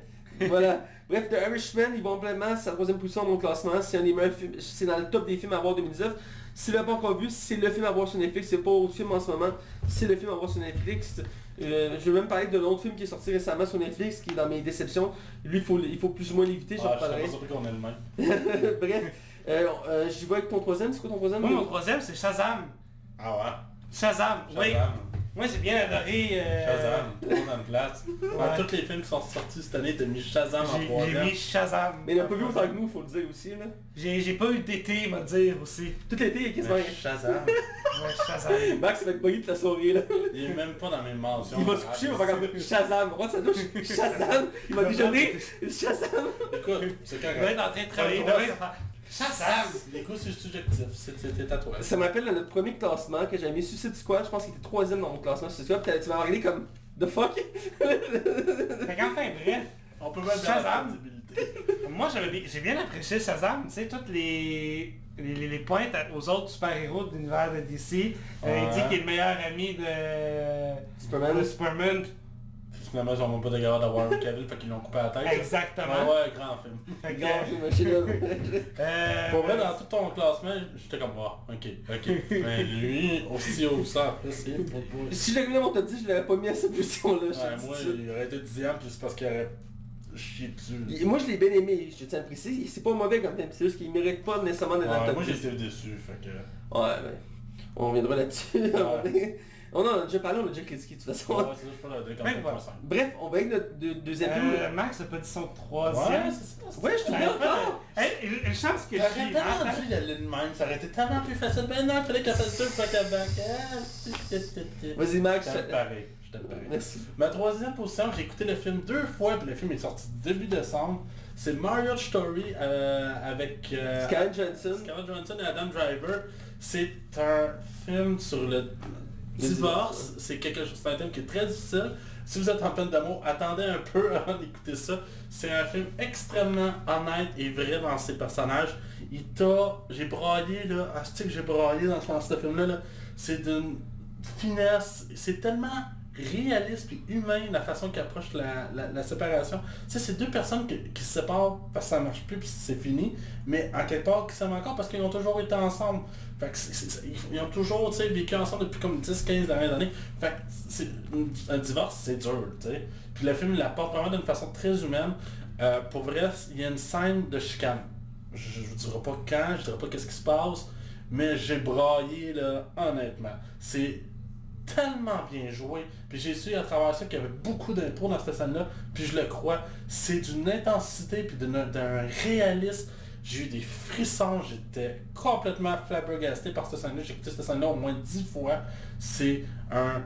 [laughs] voilà. Bref, The Irishman, il va amplement sa troisième position dans mon classement. C'est un des meilleurs films, c'est dans le top des films à voir 2019. Si vous l'avez pas encore vu, c'est le film à voir sur Netflix, c'est pas autre film en ce moment, c'est le film à voir sur Netflix. Euh, je vais même parler de l'autre film qui est sorti récemment sur Netflix, qui est dans mes déceptions. Lui, il faut, il faut plus ou moins l'éviter, j'en Ah, parlerai. qu'on ait le même. [laughs] Bref, euh, euh, j'y vais avec ton troisième, c'est quoi ton troisième? Moi, mon troisième, c'est Shazam. Ah ouais? Shazam, oui. Moi, j'ai bien adoré... euh, Shazam. Tout le monde en place. Ouais. Dans tous les films qui sont sortis cette année, t'as mis Shazam en J'ai j'ai troisième. mis Shazam. Mais il n'a pas vu autant que nous, faut le dire aussi. Là. J'ai j'ai pas eu d'été, m'a dire aussi. Tout l'été, il est quasiment... Mais Shazam. [laughs] Ouais, Shazam. Max va être buggy toute la soirée là. Il est même pas dans mes mentions. Il va se coucher, il va faire comme Shazam. Rentre sa douche, Shazam. Il va déjeuner, Shazam. Écoute, c'est Il va être en train de travailler Shazam. Les coups, c'est subjectif. C'est- C'était à toi. Ça m'appelle à notre premier classement que j'avais mis Suicide Squad. Je pense qu'il était troisième dans mon classement Suicide Squad. Puis Tu m'as regardé comme... The fuck? Fait qu'enfin, bref, On peut même Shazam. moi j'avais bien- j'ai bien apprécié Shazam, tu sais, toutes les, les, les- les pointes aux autres super-héros de l'univers de DC. Euh, il dit qu'il est le meilleur ami de, Superman. de Superman. Finalement, ils ont même pas de garde d'avoir Cavill, fait qu'ils l'ont coupé à la tête. Exactement. Ouais, ouais, grand film. [laughs] Euh, Pour vrai, dans tout ton classement, j'étais comme, ah, ok, ok. Mais lui, aussi haut ça. Si je l'avais mis dans mon top 10, je l'aurais pas mis à cette position-là. Ouais, moi, il aurait été dixième, puis c'est parce qu'il aurait chié dessus. Et Moi je l'ai bien aimé, je tiens à le préciser. C'est pas mauvais comme film, c'est juste qu'il mérite pas nécessairement d'être dans le Ouais, top moi, 10. j'étais déçu, fait que... Ouais, ben, on reviendra là-dessus. On en a déjà parlé, on a déjà critiqué de toute façon. Ouais, c'est je le comme. Bref, on va avec notre deux- deuxième film. euh, Max a pas dit son troisième. Ouais, c'est ça. Ouais, je te dis encore. hey, une- une chance que je tellement Attends. dû y aller de même, ça aurait été tellement plus facile. Ben non, il fallait qu'elle fasse ça, faut qu'elle back. Vas-y Max. Je t'aime pareil, je t'aime pareil. Merci. Ma troisième position, j'ai écouté le film deux fois, puis le film est sorti début décembre. C'est Mario Story euh, avec euh, Scarlett Johansson. Scarlett Johansson et Adam Driver. C'est un film sur le divorce. C'est quelque chose, c'est un thème qui est très difficile. Si vous êtes en peine d'amour, attendez un peu [laughs] avant d'écouter ça. C'est un film extrêmement honnête et vrai dans ses personnages. Il t'a... J'ai braillé là, ah, que j'ai braillé dans, ce film-là. là? C'est d'une finesse. C'est tellement réaliste et humain la façon qu'il approche la, la- la séparation. Tu sais, c'est deux personnes qui, qui se séparent parce que ça marche plus puis c'est fini, mais en quelque part qui s'aiment encore parce qu'ils ont toujours été ensemble. Fait que ils ont toujours vécu ensemble depuis comme 10-15 dernières années. Fait que un divorce, c'est dur. Puis le film l'apporte vraiment d'une façon très humaine. Euh, pour vrai, il y a une scène de chicane. Je ne vous dirai pas quand, je ne dirai pas qu'est-ce qui se passe, mais j'ai braillé là, honnêtement. C'est tellement bien joué. Puis j'ai su à travers ça qu'il y avait beaucoup d'impro dans cette scène-là. Puis je le crois. C'est d'une intensité puis d'un réalisme. J'ai eu des frissons. J'étais complètement flabbergasté par cette scène-là. J'ai écouté cette scène-là au moins dix fois. C'est un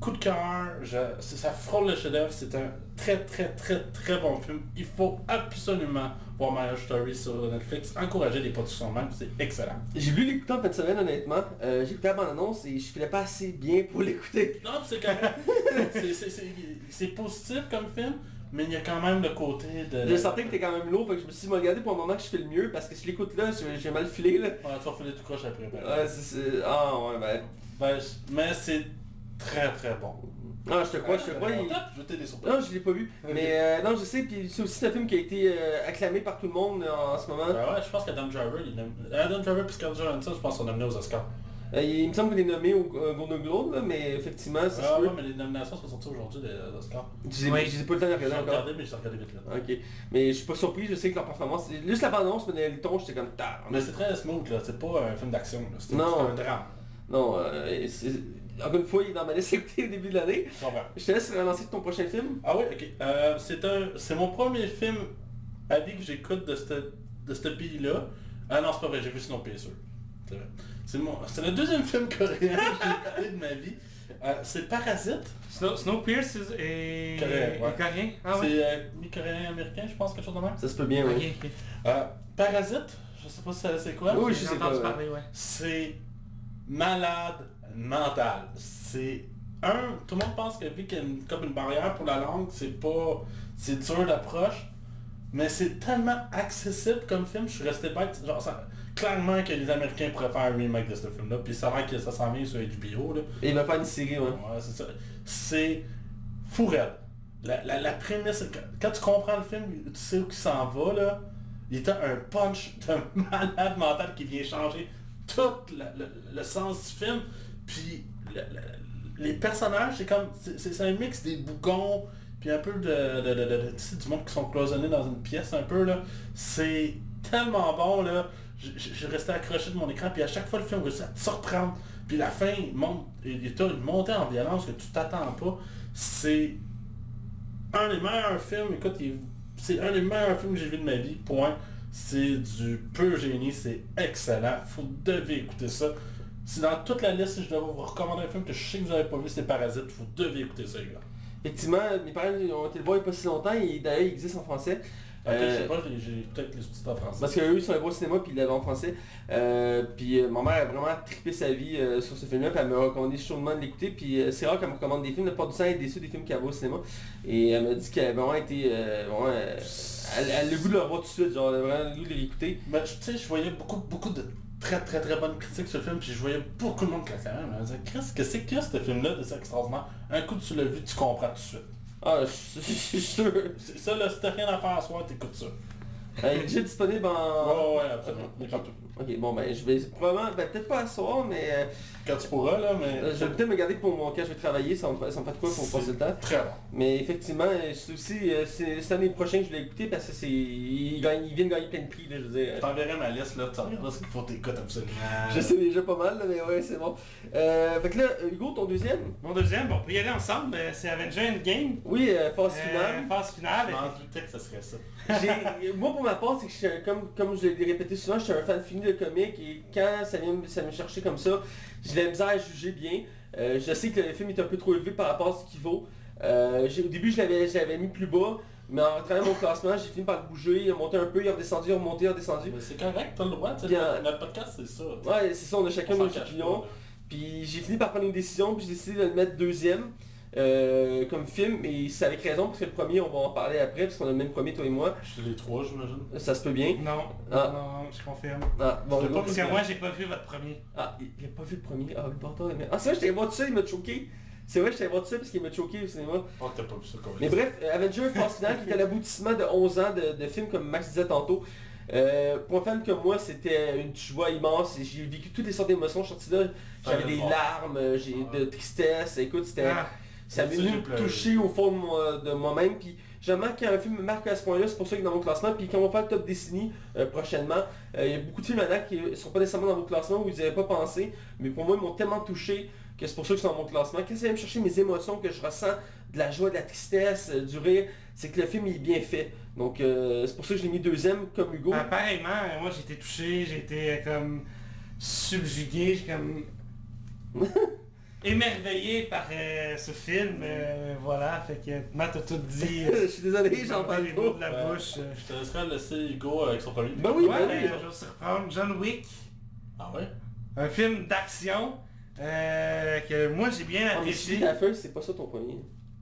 coup de cœur. Je- Ça frôle le chef-d'œuvre. C'est un très très très très bon film. Il faut absolument voir Marriage Story sur Netflix. Encourager les productions même. C'est excellent. J'ai voulu l'écouter en fin de semaine honnêtement. Euh, j'ai écouté la bande-annonce et je filais pas assez bien pour [laughs] l'écouter. Non, c'est correct. C'est positif comme film, mais il y a quand même le côté de... Je sentais que t'es quand même lourd, fait que je me suis dit, regardé pour un moment que je fais le mieux parce que si je l'écoute là, j'ai mal filé là. Ouais, tu vas filer tout croche après. ben. Ouais, c'est... Ah ouais, ben... Ben, je- mais c'est très très bon. Ah, je te crois, je te crois. Il- surprises. Non, je l'ai pas vu. Mais euh, non, je sais, puis c'est aussi un film qui a été euh, acclamé par tout le monde euh, en ce moment. Ben ouais, je pense qu'Adam Driver, il Adam Driver et Scarlett Johansson, je pense qu'on a nommé aux Oscars. Euh, il, il me semble qu'il est nommé au euh, Golden Globe, là, mais effectivement, ça Ah ouais, mais les nominations sont sorties aujourd'hui des Oscars. Je les Oui. je les ai pas le temps de regarder encore. regardé, mais j'ai regardé vite là. Ok. Mais je suis pas surpris, je sais que leur performance... c'est- Juste la bande-annonce, mais le ton, j'étais comme... Tard. Mais c'est très smooth là, c'est pas un film d'action, là. c'est Non. c'est un drame. Non, euh, c'est- encore une fois, il est dans ma liste écoutée au début de l'année. Je te laisse relancer ton prochain film. Ah oui, ok. Euh, c'est un, c'est mon premier film à vie que j'écoute de ce de ce pays-là. Ah non, c'est pas vrai, j'ai vu Snowpiercer. C'est vrai. C'est mon, c'est le deuxième film coréen que [laughs] j'ai écouté de ma vie. Euh, c'est Parasite. Snow, Snowpiercer est... Coréen, ouais. est coréen. Ah ouais. C'est euh, mi-coréen américain, je pense, quelque chose de même. Ça se peut bien, oui. Euh, Parasite, je sais pas si ça- c'est quoi. Oui, J'ai je sais pas, parler, ouais. C'est malade mental. C'est un, tout le monde pense que vu qu'il y a une- comme une barrière pour la langue, c'est pas, c'est dur d'approche, mais c'est tellement accessible comme film, je suis resté bête, genre ça, clairement que les Américains pourraient faire un remake de ce film-là, puis ça va que ça s'en vient sur HBO là. Et il va faire une série, ouais. Ouais, c'est ça. C'est fou raide. la, la, la prémisse, quand, tu comprends le film, tu sais où il s'en va, là. Il était un punch de [laughs] malade mental qui vient changer tout le, le- le sens du film. Puis le- le- les personnages, c'est comme. c'est- un mix des bougons, puis un peu de, de, de- du monde qui sont cloisonnés dans une pièce un peu là. C'est tellement bon là. Je- Je restais accroché de mon écran, puis à chaque fois le film réussit à te surprendre. Puis la fin, monte, il est une montée en violence que tu t'attends pas. C'est un des meilleurs films, écoute, c'est un des meilleurs films que j'ai vu de ma vie, point. C'est du peu génie, c'est excellent. Vous devez écouter ça. Si dans toute la liste, je devais vous recommander un film que je sais que vous n'avez pas vu, c'est Parasite, vous devez écouter ça, les gars. Effectivement, mes parents ont été le voir il n'y a pas si longtemps et d'ailleurs il existe en français. Ok, je Euh, sais pas, j'ai- peut-être les sous-titres en français. Parce qu'eux, ils sont allés au cinéma, puis ils l'avaient en français. Euh, puis euh, ma mère a vraiment trippé sa vie euh, sur ce film-là, puis elle m'a recommandé chaudement de l'écouter. Puis euh, c'est rare qu'elle me recommande des films, la plupart du temps, elle est déçue des films qu'elle voit au cinéma. Et elle m'a dit qu'elle a vraiment été... euh, vraiment, euh, elle, elle a le goût de le revoir tout de suite, genre elle a vraiment le goût de l'écouter. Mais tu sais, je voyais beaucoup, beaucoup de très très très bonnes critiques sur le film, puis je voyais beaucoup de monde qui la même. Elle me disait, Chris, qu'est-ce que c'est que ce film-là de ça extraordinaire? Un coup tu l'as vu, tu comprends tout de suite. Ah, je suis [laughs] sûr. Ça, là, si t'as rien à faire à soir, t'écoutes ça. Est déjà disponible en... Ouais, ouais, absolument. Ok, bon ben je vais probablement, ben, peut-être pas à soir, mais euh, Quand tu pourras, là, mais... je vais peut-être me garder pour mon quand je vais travailler, ça me fait, ça me fait de quoi pour passer le temps. Très bon. Mais effectivement, euh, c'est aussi euh, c'est cette année prochaine que je l'ai écouté parce que c'est. Il, gagne- il vient de gagner plein de prix, là, je veux dire. Je t'enverrai ma liste, là, tu regarderas ce qu'il faut t'écouter absolument. Je sais déjà pas mal, là, mais ouais, c'est bon. Euh, fait que là, Hugo, ton deuxième? Mon deuxième, bon, on peut y aller ensemble, euh, c'est Avenger Endgame. Oui, euh, phase Euh, finale. phase finale. Je m'en doutais que ça serait ça. J'ai- Moi, pour ma part, c'est que je suis un- comme, comme je l'ai répété souvent, je suis un fan fini de comics et quand ça vient, me- ça me chercher comme ça, j'ai de la misère à juger bien. Euh, je sais que le film est un peu trop élevé par rapport à ce qu'il vaut. Euh, au début, je l'avais mis plus bas, mais en travaillant mon classement, j'ai fini par le bouger, il a monté un peu, il est redescendu, il est remonté, il est redescendu. Mais c'est correct, t'as le droit, notre- podcast, c'est ça. Ouais, c'est ça, on a chacun nos opinions. Puis j'ai fini par prendre une décision, puis j'ai décidé de le mettre deuxième euh, comme film, et c'est avec raison, parce que le premier, on va en parler après, parce qu'on a le même premier, toi et moi. Je suis les trois, j'imagine. Ça se peut bien. Non, Ah. non, je confirme. Ah, bon, pas Parce que moi, j'ai pas vu votre premier. Ah, il il a pas vu le premier? Ah, le mais... Ah, c'est vrai, je t'avais voir tout ça, il m'a choqué. C'est vrai, je t'avais voir tout ça parce qu'il m'a choqué au cinéma. Oh, t'as pas vu ça, quand Mais bref, euh, Avenger Phase Finale, qui à l'aboutissement de 11 ans de, de films, comme Max disait tantôt. Euh, pour un fan comme moi, c'était une joie immense. et J'ai vécu toutes les sortes d'émotions. Je suis sorti là, j'avais des larmes, j'ai Ouais. de tristesse. Écoute, c'était... Ah, Ça venu me toucher au fond de, moi- de moi-même. Puis j'aime qu'un film me marque à ce point-là, c'est pour ça qu'il est dans mon classement. Puis quand on va faire le top décennie euh, prochainement, euh, il y a beaucoup de films maintenant qui ne sont pas nécessairement dans vos classements où ils n'avaient pas pensé. Mais pour moi, ils m'ont tellement touché que c'est pour ça qu'ils sont dans mon classement. Quand ça vient me chercher mes émotions, que je ressens de la joie, de la tristesse, euh, du rire, c'est que le film il est bien fait. Donc euh, c'est pour ça que je l'ai mis deuxième comme Hugo. ah, pareillement, euh, moi j'ai été touché, j'ai été comme subjugué, j'ai comme [laughs] émerveillé par euh, ce film. euh, voilà, fait que Matt a tout dit. [laughs] je suis désolé, j'en parle les mots pas. de la Ouais. bouche. euh. Je te laisserai laisser Hugo avec son premier. Ben oui, ouais, ben oui. euh, je vais aussi reprendre John Wick, Ah ouais? un film d'action euh, que moi j'ai bien Ah, mais apprécié. si la feuille, c'est pas ça ton premier.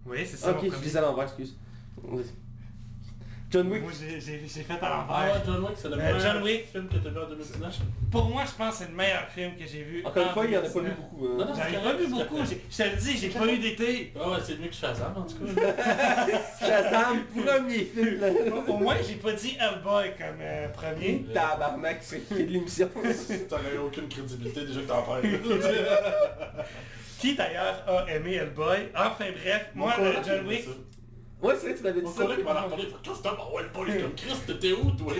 Oui, c'est ça ok, mon je premier. disais à l'envers, excuse. John Wick. Moi j'ai fait à Ah l'envers. John Wick, c'est le Euh, meilleur John Wick. film que t'as vu en 2019. Pour moi, je pense que c'est le meilleur film que j'ai vu. Encore une fois, il n'y en a pas vu 2019. beaucoup. hein. Non, non. J'en ai pas vu beaucoup. Je te le dis, j'ai pas eu d'été. Ah ouais, c'est mieux que Shazam en tout cas. [laughs] Shazam, premier film. là. Au moins, j'ai pas dit Hellboy comme euh, premier. [laughs] Tabarnak, c'est qui de l'émission. T'aurais eu aucune crédibilité déjà que t'en parles. [laughs] Qui d'ailleurs a aimé Hellboy? Enfin bref, moi, Mon le collègue, John Wick. Ouais, c'est vrai, tu m'avais dit Mon ça. collègue m'en a parlé, il Christophe, ah ouais, le boy, comme [laughs] Chris, t'étais où toi? [laughs]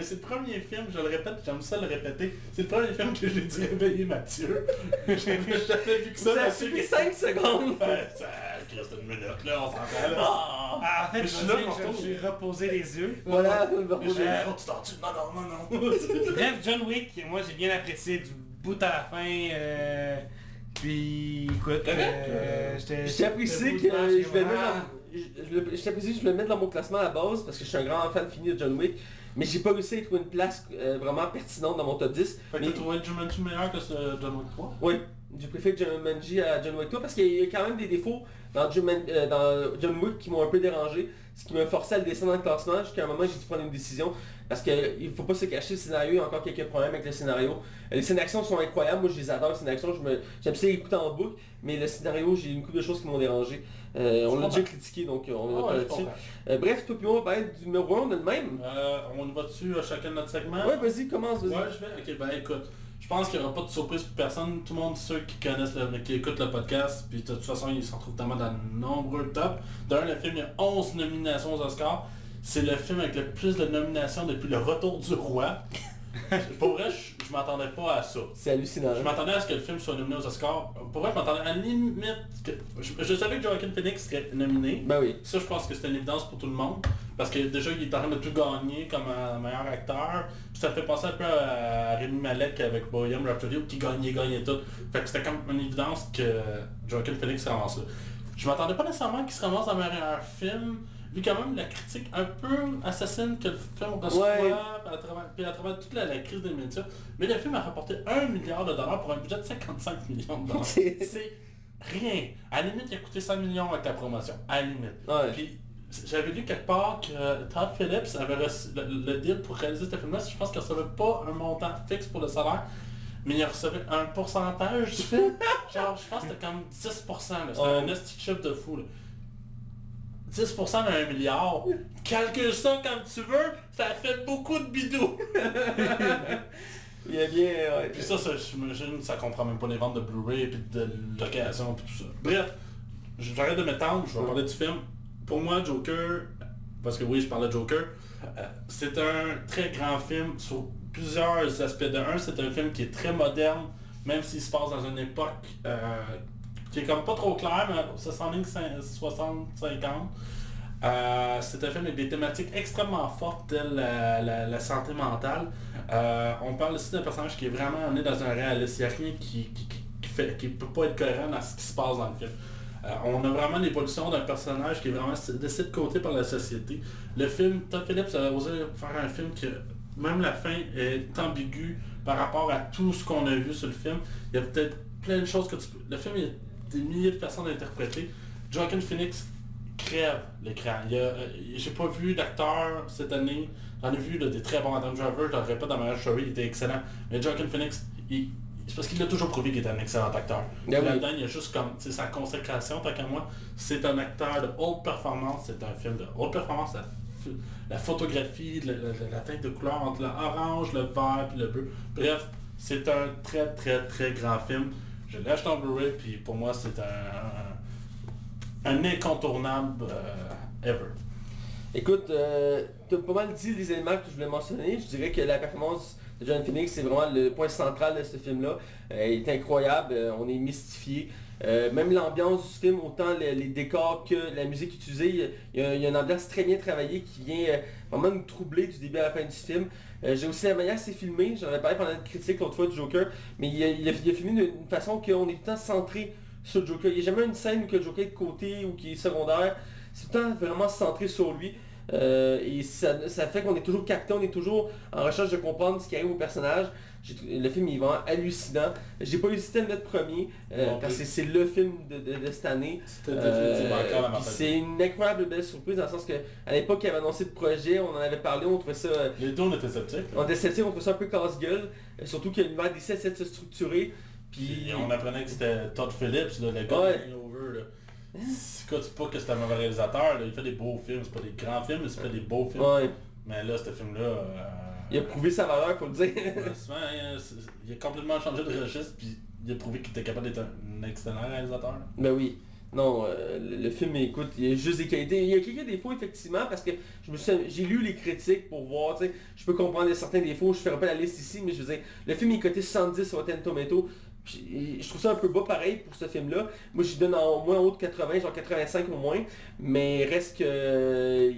C'est le premier film, je le répète, j'aime ça le répéter, c'est le premier film que j'ai dû réveiller Mathieu. [laughs] J'avais jamais vu que ça. Ça a qui- 5 secondes. Ça, Chris, une minute là, on là. Ah. ah, en fait, je, je suis là, je suis reposé les yeux. Voilà, Euh, oh, tu t'en tues. Non, non, non, non. Bref, John Wick, moi j'ai bien apprécié du bout à la fin. Puis, écoute, euh, euh, t'apprécie que je vais le mettre dans... je- je le- je t'apprécie que je vais le mettre dans mon classement à la base parce que je suis un grand fan fini de John Wick. Mais j'ai pas réussi à trouver une place euh, vraiment pertinente dans mon top 10. Fait que Mais t'as trouvé Jumanji meilleur que ce John Wick 3 oui, j'ai préféré John Manji à John Wick 3 parce qu'il y a quand même des défauts dans John, Man- euh, dans John Wick qui m'ont un peu dérangé, ce qui m'a forcé à le descendre dans le classement jusqu'à un moment j'ai dû prendre une décision parce qu'il faut pas se cacher, le scénario, il y a encore quelques problèmes avec le scénario. Euh, Les scènes d'action sont incroyables, moi je les adore les scènes d'action, je me- j'aime ça écouter en boucle, mais le scénario, j'ai une couple de choses qui m'ont dérangé. Euh, on l'a déjà critiqué donc on Ah va pas là-dessus. Euh, bref, toi puis moi on va parler du numéro 1, on le même. Euh, on va dessus à chacun de notre segment? Ouais, vas-y, commence, vas-y. Ouais, je vais. Ok, ben écoute, je pense qu'il n'y aura pas de surprise pour personne. Tout le monde, ceux qui connaissent, le, qui écoutent le podcast, puis de toute façon, ils s'en trouvent tellement dans de nombreux tops. D'un, le film, a 11 nominations aux Oscars. C'est le film avec le plus de nominations depuis le retour du roi. [laughs] pour vrai, je, je m'attendais pas à ça. C'est hallucinant. Je m'attendais à ce que le film soit nominé aux Oscars. Pour vrai, je m'attendais à limite que... Je, je savais que Joaquin Phoenix serait nominé. Ben oui. Ça, je pense que c'était une évidence pour tout le monde. Parce que déjà, il est en train de tout gagner comme un meilleur acteur. Puis ça me fait penser un peu à Rémi Malek avec Bohemian Rhapsody qui gagnait, gagnait tout. Fait que c'était comme une évidence que Joaquin Phoenix se ramasse là. Je m'attendais pas nécessairement qu'il se ramasse dans meilleur film. Vu quand même la critique un peu assassine que le film reçoit, Ouais. à travers, puis à travers toute la, la crise des médias. Mais le film a rapporté 1 milliard de dollars pour un budget de 55 millions de dollars. [laughs] C'est- rien. À la limite, il a coûté 100 millions avec la promotion. À la limite. Ouais. Puis j'avais lu quelque part que Todd Phillips avait reçu le, le deal pour réaliser ce film-là. Je pense qu'il recevait pas un montant fixe pour le salaire, mais il recevait un pourcentage du film. [laughs] Genre, je pense que c'était comme 10%. là. C'était Ouais. un esti de fou. là. 10% d'un milliard. Calcule ça comme tu veux, ça fait beaucoup de bidou. Il y a bien... ouais. Puis ça, ça j'imagine, ça comprend même pas les ventes de Blu-ray, puis de location, puis tout ça. Bref, j'arrête de m'étendre, je vais parler du film. Pour moi, Joker, parce que oui, je parlais de Joker, euh, c'est un très grand film sur plusieurs aspects. De un, c'est un film qui est très moderne, même s'il se passe dans une époque euh, qui est comme pas trop claire, mais ça s'enligne 60-50. Euh, c'est un film avec des thématiques extrêmement fortes telles la, la- santé mentale. Euh, on parle aussi d'un personnage qui est vraiment né dans un réalisme. Il n'y a rien qui, qui, qui- fait, qui peut pas être cohérent dans ce qui se passe dans le film. Euh, on a vraiment l'évolution d'un personnage qui est vraiment laissé de côté par la société. Le film, Todd Phillips a osé faire un film que même la fin est ambiguë par rapport à tout ce qu'on a vu sur le film. Il y a peut-être plein de choses que tu peux... Le film, a des milliers de personnes à interpréter. Joaquin Phoenix crève l'écran. A, euh, J'ai pas vu d'acteur cette année. J'en ai vu là, des très bons. Adam Driver, je le répète dans ma story, il était excellent. Mais Joaquin Phoenix, c'est parce qu'il l'a toujours prouvé qu'il était un excellent acteur. Ben oui. Là-dedans, il y a juste comme c'est sa consécration, tant qu'à moi. C'est un acteur de haute performance, c'est un film de haute performance. La, photographie, la, la- la teinte de couleur entre l'orange, le vert puis le bleu. Bref, c'est un très très très grand film. Je l'ai acheté en Blu-ray, puis pour moi c'est un, un, incontournable euh, ever. Écoute, euh, tu as pas mal dit les éléments que je voulais mentionner. Je dirais que la performance de John Phoenix, c'est vraiment le point central de ce film-là. Euh, il est incroyable, euh, on est mystifié. Euh, même l'ambiance du film, autant les, décors que la musique utilisée, il y a- une ambiance très bien travaillée qui vient euh, vraiment nous troubler du début à la fin du film. Euh, J'ai aussi la manière c'est filmé, j'en avais parlé pendant une critique l'autre fois du Joker, mais il a, il a- il a filmé d'une façon qu'on est tout le temps centré sur le Joker. Il n'y a jamais une scène où le Joker est de côté ou qui est secondaire. C'est tout le temps vraiment centré sur lui. Euh, et ça, ça fait qu'on est toujours capté, on est toujours en recherche de comprendre ce qui arrive au personnage. Le film il est vraiment hallucinant. J'ai pas hésité à le mettre premier, euh, parce que c'est le film de, de- de cette année. Euh, c'est une incroyable belle surprise dans le sens que à l'époque il avait annoncé le projet, on en avait parlé, on trouvait ça... Les deux on était sceptiques. on était sceptiques, on trouvait ça un peu casse-gueule. surtout que l'univers DC essaie de se structurer. Puis on apprenait que c'était Todd Phillips, là, le gars Ouais. Là. C'est quoi, c'est pas que c'est un mauvais réalisateur, là. il fait des beaux films, c'est pas des grands films, mais il fait des beaux films. Ouais, Mais là, ce film-là... euh, il a prouvé sa valeur, faut le dire. [laughs] souvent, hein, c'est- il a complètement changé de registre, puis il a prouvé qu'il était capable d'être un, excellent réalisateur. Ben oui. Non, euh, le, le film, écoute, il y a juste des qualités. Il y a quelques défauts, effectivement, parce que je me suis, j'ai lu les critiques pour voir, tu sais, je peux comprendre certains défauts, je ferai pas la liste ici, mais je veux dire, le film est coté 70 sur Rotten Tomato. Je trouve ça un peu bas pareil pour ce film-là. Moi, je donne en moins haut de 80, genre 85 au moins. Mais reste que...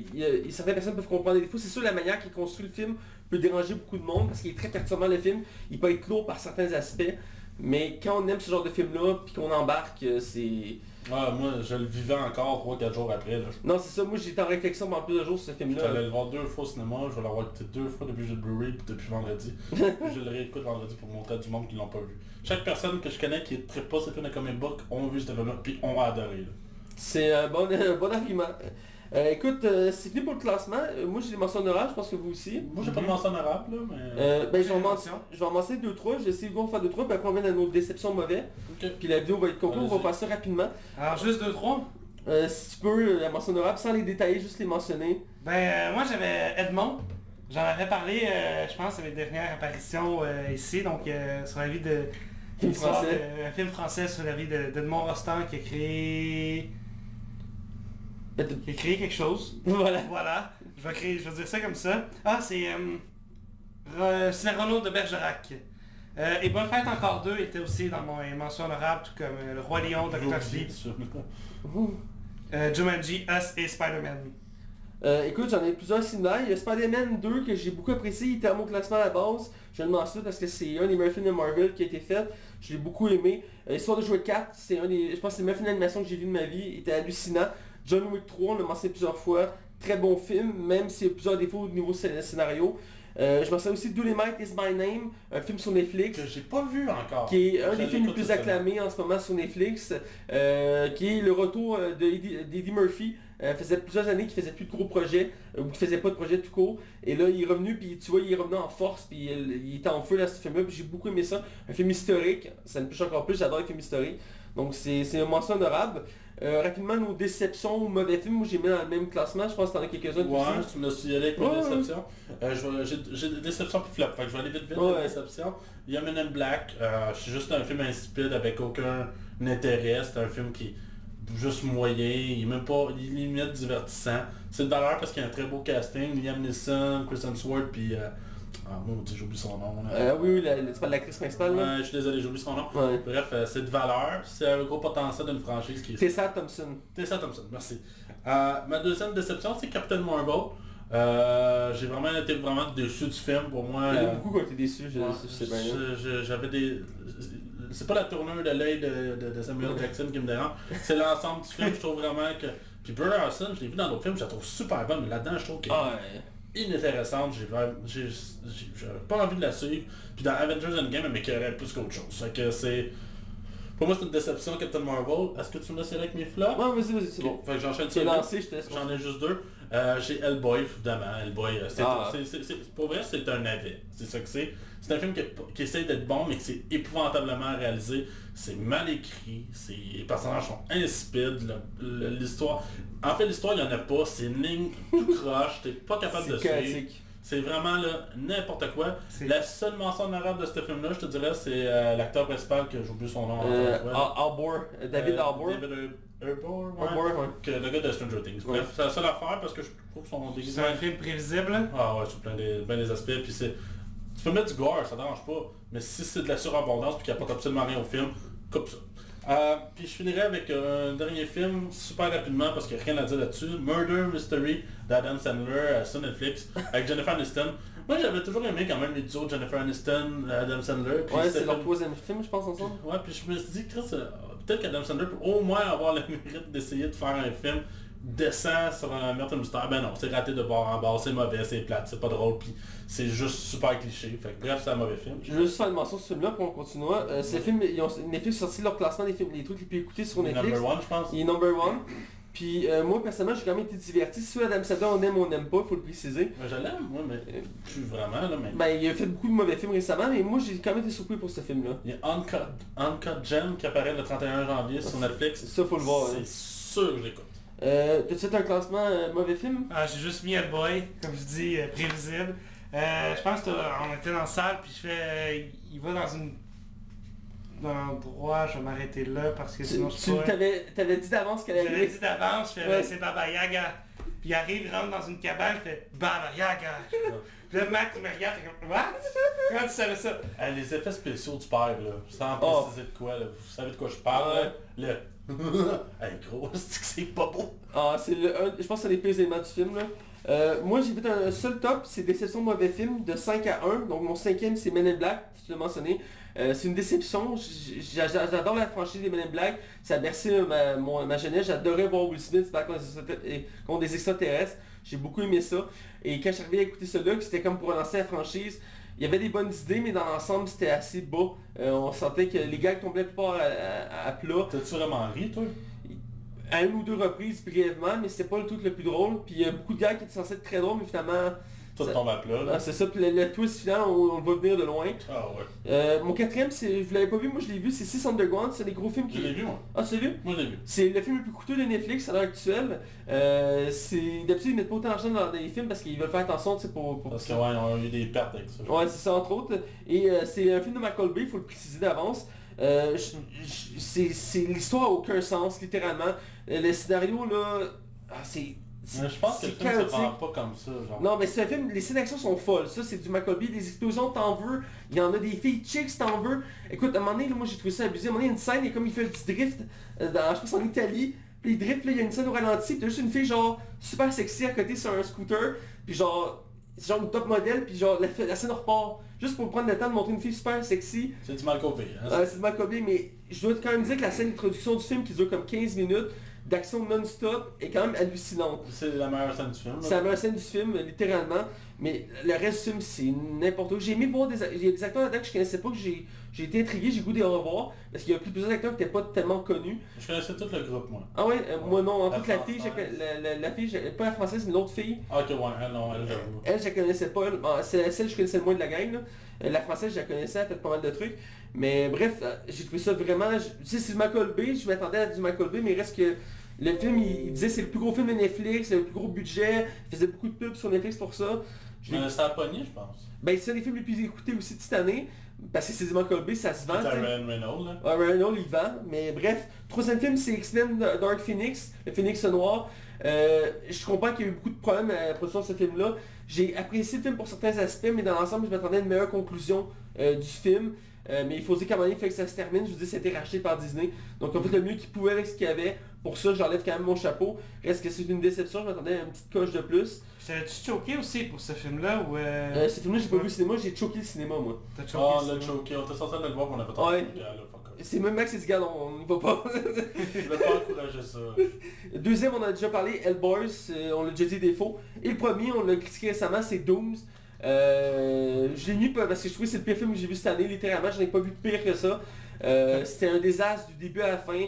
certaines personnes peuvent comprendre les défauts. C'est sûr, la manière qu'il construit le film peut déranger beaucoup de monde, parce qu'il est très perturbant le film. Il peut être lourd par certains aspects. Mais quand on aime ce genre de film-là, puis qu'on embarque, euh, c'est... Ouais, moi, je le vivais encore 3-4 jours après. Là. Non, c'est ça. Moi, j'étais en réflexion pendant plusieurs jours sur ce film-là. allé le voir deux fois au cinéma, je vais l'avoir écouté deux fois depuis le Blu-ray puis depuis vendredi. [laughs] Puis je le réécoute vendredi pour montrer à du monde qui l'ont pas vu. Chaque personne que je connais qui ne pas ces films de comic book ont vu ce film-là puis ont adoré. là. C'est un bon, [laughs] un bon argument. Euh, écoute, euh, c'est fini pour le classement. Euh, moi, j'ai des mentions honorables, je pense que vous aussi. Moi, j'ai pas de mention honorable, là, mais... Euh, ben, je vais en Mention. men- je vais en mentionner deux, trois. Je vais essayer de faire deux, trois, puis après on vient à nos déceptions mauvais. Ok. Puis la vidéo va être complète, on va Allez-y. faire ça rapidement. Alors juste deux, trois. Euh, si tu peux, euh, la mention honorable, sans les détailler, juste les mentionner. Ben euh, moi j'avais Edmond. J'en avais parlé, euh, je pense, à mes dernières apparitions euh, ici, donc euh, sur la vie de... Film l'histoire français. de- un film français sur la vie de- d'Edmond Rostand qui a créé... A créé quelque chose. [laughs] Voilà. Voilà, je vais, créer, je vais dire ça comme ça. Ah, c'est euh, c'est Renaud de Bergerac. Euh, et Bonne Fête encore deux était aussi dans mon mention honorable, tout comme euh, Le Roi Lion, J'ai Doctor Sleep, euh, Jumanji, Us et Spider-Man. Euh, écoute, j'en ai plusieurs similaires. Il y a Spider-Man 2 que j'ai beaucoup apprécié. Il était à mon classement à la base. Je le mentionne parce que c'est un des meilleurs films de Marvel qui a été fait. Je l'ai beaucoup aimé. Euh, Histoire de jouer 4, c'est un des. Je pense que c'est le meilleur film d'animation que j'ai vu de ma vie. Il était hallucinant. John Wick 3, on l'a mentionné plusieurs fois. Très bon film, même s'il y a plusieurs défauts au niveau scé- scénario. Euh, je mentionne aussi Dolomite is My Name, un film sur Netflix. Que j'ai pas vu encore. qui est un des films les plus acclamés en ce moment sur Netflix, euh, qui est le retour euh, de Eddie, d'Eddie Murphy. Euh, faisait plusieurs années qu'il faisait plus de gros projets, ou qu'il faisait pas de projet tout court. Et là, il est revenu, puis tu vois, il est revenu en force, puis il, il était en feu là, ce film-là, puis j'ai beaucoup aimé ça. Un film historique, ça me touche encore plus, j'adore les films historiques. Donc c'est c'est un mention honorable. Euh, rapidement, nos déceptions ou mauvais films, moi j'ai mis dans le même classement, je pense que t'en as quelques-uns Ouais, aussi. tu me suis allé avec mes Ouais, ouais. déceptions. Euh, j'ai, des déceptions puis flop, fait que je vais aller vite vite Ouais. les déceptions. In Black, euh, c'est juste un film insipide avec aucun intérêt, c'est un film qui est juste moyen, il est même pas, il est limite divertissant. C'est de valeur parce qu'il y a un très beau casting, Liam Neeson, Chris Hemsworth puis... Ah mon dieu, j'oublie son nom. là. Euh, oui, oui, parles de l'actrice principale là Ouais, je suis désolé, j'oublie son nom. Ouais. Bref, euh, c'est de valeur, c'est un gros potentiel d'une franchise qui est Tessa Thompson. Tessa Thompson, merci. Euh, ma deuxième déception, c'est Captain Marvel. Euh, j'ai vraiment été vraiment déçu du film pour moi. Il y en a euh, beaucoup qui ont été déçus, J'avais des... C'est pas la tournure de l'œil de, de- de Samuel Jackson qui me dérange. C'est l'ensemble du film, je trouve vraiment que... Puis Brie Larson, je l'ai vu dans d'autres films, je la trouve super bonne, mais là-dedans, je trouve qu'elle Ah, ouais. Inintéressante. J'ai pas envie de la suivre. Puis dans Avengers Endgame, elle m'écœurait plus qu'autre chose. Fait que c'est... Pour moi, c'est une déception, Captain Marvel. Est-ce que tu me laisses avec mes flops? Ouais, vas-y, vas-y, c'est bon. Fait que j'enchaîne sur. J'en ai juste deux. Euh, j'ai Hellboy, évidemment. Hellboy, euh, c'est, Ah. c'est- pour vrai, c'est un navet. C'est ça que c'est. C'est un film qui, qui essaie d'être bon, mais qui c'est épouvantablement réalisé. C'est mal écrit. C'est, les personnages sont insipides. l'histoire... En fait, l'histoire, il n'y en a pas. C'est une ligne tout [laughs] croche. T'es pas capable de C'est suivre. C'est vraiment là, n'importe quoi. La seule mention honorable de ce film-là, je te dirais, c'est euh, l'acteur principal, que j'ai oublié son nom. Euh, Arbor, euh, David Euh, Arbor. David Ouais. Ouais. Que le gars de Stranger Things. Ouais. Bref, c'est la seule affaire parce que je trouve son C'est déguisement... un film prévisible. Ah ouais, sur plein des, plein des aspects. Puis c'est... Tu peux mettre du gore, ça dérange pas. Mais si c'est de la surabondance puis qu'il apporte absolument rien au film, coupe ça. Euh, puis je finirai avec un dernier film super rapidement parce qu'il n'y a rien à dire là-dessus. Murder Mystery d'Adam Sandler euh, sur Netflix [laughs] avec Jennifer Aniston. Moi j'avais toujours aimé quand même les duos Jennifer Aniston, Adam Sandler. Puis Ouais, c'est leur troisième film, je pense, ensemble. Ouais, puis je me suis dit, Chris, euh, peut-être qu'Adam Sandler peut au moins avoir le mérite d'essayer de faire un film décent sur un meurtre mystère. Ben non, c'est raté de bord en bord, c'est mauvais, c'est plate, c'est pas drôle, puis c'est juste super cliché. Fait que bref, c'est un mauvais film. Je veux juste faire une mention sur ce film-là pour qu'on continue. Euh, c'est le film, ils ont, Netflix a sorti leur classement des films, les trucs les plus écoutés sur Netflix. Number one, je pense. Il est number one. Puis euh, moi, personnellement, j'ai quand même été diverti. Si Adam Sandler, on aime ou on n'aime pas, faut le préciser. Mais je l'aime, moi, mais plus vraiment, là, mais... Ben, il a fait beaucoup de mauvais films récemment, mais moi, j'ai quand même été surpris pour ce film-là. Il y a Uncut, Uncut Gem qui apparaît le 31 janvier sur Netflix. Ça, faut le voir. hein. C'est sûr que je l'écoute. Euh, T'as-tu fait un classement euh, mauvais film? Ah, j'ai juste mis Hellboy, comme je dis, euh, prévisible. Euh, je pense qu'on était dans la salle, puis je fais... euh, il va dans une... Dans l'endroit, je vais m'arrêter là, parce que Tu, sinon je tu t'avais t'avais dit d'avance qu'elle J'avais allait dit d'avance, je fais, Ouais. c'est Baba Yaga. Puis il arrive, il rentre dans une cabane, il fait Baba Yaga. Puis là, Mac, il me regarde, il fait comme, What? Comment tu savais ça? Hey, les effets spéciaux du père, là, sans Oh. préciser de quoi, là, vous savez de quoi je parle, là? Le... [laughs] hey gros, [laughs] c'est que c'est pas beau. Ah, c'est le, un- je pense que c'est les pires éléments du film là. Euh, moi j'ai fait un seul top, c'est Déception de mauvais film de 5 à 1. Donc mon cinquième c'est Men in Black, si tu l'as mentionné. Euh, c'est une déception, j'adore la franchise des Men in Black, ça a bercé ma, mon- ma jeunesse, j'adorais voir Will Smith se battre contre des extraterrestres- j'ai beaucoup aimé ça. Et quand arrivé à écouter là, que c'était comme pour relancer la franchise, il y avait des bonnes idées, mais dans l'ensemble c'était assez bas. Euh, on sentait que les gars tombaient plupart à, à- à plat. T'as-tu vraiment ri, toi? à une ou deux reprises brièvement, mais c'était pas le truc le plus drôle. Puis il y a beaucoup de gars qui étaient censés être très drôles, mais finalement, Tout Ça- tombe à plat, là. ah, c'est ça. Puis le, le twist final, on, on voit venir de loin. Ah ouais. Euh, mon quatrième, c'est, vous l'avez pas vu, moi je l'ai vu, c'est Six Underground, c'est des gros films Je qui... l'ai vu, moi. Ah, tu l'as vu? Moi, je l'ai vu. C'est le film le plus coûteux de Netflix à l'heure actuelle. Euh, c'est d'habitude ils mettent pas autant d'argent dans les films parce qu'ils veulent faire attention, tu sais, pour, pour Parce que, ouais, ils ont eu des pertes avec ça. Ouais, c'est ça entre autres. Et euh, c'est un film de Michael Bay, il faut le préciser d'avance. Je- je- c'est l'histoire a aucun sens, littéralement. Le scénario là, ah, c'est je pense que le film se vend pas comme ça, genre. Non, mais c'est un film, les scènes d'action sont folles. Ça, c'est du Bay, des explosions, t'en veux. Il y en a des filles chicks, t'en veux. Écoute, à un moment donné, là, moi j'ai trouvé ça abusé. À un moment donné, il y a une scène, et comme il fait du drift, euh, dans, je pense en Italie. Puis il drift, là, il y a une scène au ralenti, puis t'as juste une fille genre super sexy à côté sur un scooter. Puis genre, c'est genre une top modèle, puis genre la, la scène repart. Juste pour prendre le temps de montrer une fille super sexy. C'est du copié, hein? Euh, c'est Michael Bay, mais je dois quand même dire que la scène d'introduction du film qui dure comme 15 minutes, d'action non-stop, est quand même hallucinante. C'est la meilleure scène du film. C'est la meilleure scène du film, littéralement. Mais le reste du film, c'est n'importe quoi. J'ai aimé voir des, des acteurs là-dedans que je connaissais pas, que j'ai j'ai été intrigué, j'ai goûté de les revoir. Parce qu'il y a plusieurs acteurs qui n'étaient pas tellement connus. Je connaissais tout le groupe, moi. Ah ouais, euh, moi non. En fait, la fille, la, la- la fille, pas la française, mais l'autre fille, Ah, ok, ouais, elle, non, elle, j'avoue. elle, je la connaissais pas. elle. C'est celle que je connaissais le moins de la gang. là. Euh, La française, je la connaissais, elle a fait pas mal de trucs. Mais bref, euh, j'ai trouvé ça vraiment... Tu sais, c'est du Michael Bay, je m'attendais à du Michael Bay, mais il reste que... Le film, il, il disait c'est le plus gros film de Netflix, c'est le plus gros budget, il faisait beaucoup de pubs sur Netflix pour ça. Mais ça a pogné, je pense. Ben c'est un des films les plus écoutés aussi de cette année, parce que c'est du ça se vend. Sais. Ryan Reynolds, là. Ouais, Ryan Reynolds, il vend, mais bref. Troisième film, c'est X-Men Dark Phoenix, le Phoenix noir. Euh, je comprends qu'il y a eu beaucoup de problèmes à la production de ce film-là. J'ai apprécié le film pour certains aspects, mais dans l'ensemble, je m'attendais à une meilleure conclusion euh, du film. Euh, mais il faut dire qu'à un moment donné, il fallait que ça se termine. Je vous dis, été racheté par Disney. Donc, on fait le mieux qu'ils pouvaient avec ce qu'il y avait. Pour ça, j'enlève quand même mon chapeau. Reste que c'est une déception, je m'attendais à une petite coche de plus. T'avais-tu choqué aussi pour ce film-là ou... Euh... Euh, ce film-là, j'ai pas vu au cinéma, j'ai choqué le cinéma, moi. T'as choqué Ah, le le cinéma? choqué, on était censé aller le voir, mais on avait Ouais. pas off. C'est même Max qui dit, gars, on ne va pas. [laughs] Je voulais pas encourager ça. [laughs] Deuxième, on a déjà parlé, Hellboys, euh, on l'a déjà dit défaut. Et le premier, on l'a critiqué récemment, c'est Dooms. Euh, je l'ai mis parce que je trouvais que c'est le pire film que j'ai vu cette année, littéralement, je n'ai pas vu pire que ça. Euh, C'était un désastre du début à la fin,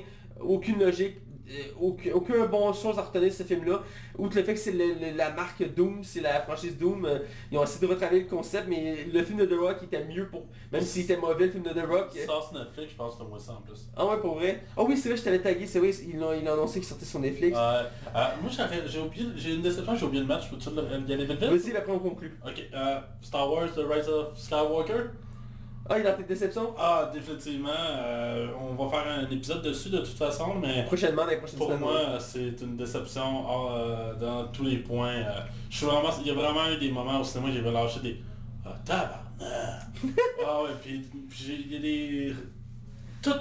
aucune logique, euh, aucun, aucun bon chose à retenir de ce film-là. Outre le fait que c'est la marque Doom, c'est la franchise Doom, euh, ils ont essayé de retravailler le concept, mais le film de The Rock était mieux pour... Même s'il était mauvais, le film de The Rock... euh, Sort sur Netflix, je pense que c'est moi ça en plus. Ah ouais, pour vrai? Ah oui, c'est vrai, je t'avais tagué, c'est vrai, ils l'ont annoncé qu'il sortait sur Netflix. Euh, moi, j'ai oublié, j'ai une déception, j'ai oublié le match, peux-tu le aller vite vite? Vas-y, après on conclut. Ok, euh, Star Wars The Rise of Skywalker. Ah, il a tes déceptions? Ah, définitivement, euh, on va faire un épisode dessus de toute façon, mais Prochainement, dans les prochaines pour semaines. moi, c'est une déception euh, dans tous les points. euh, je suis vraiment, il y a vraiment eu des moments au cinéma où j'ai relâché des... Ah, tabarnak! [laughs] ah ouais, puis puis j'ai- il y a des... Tout...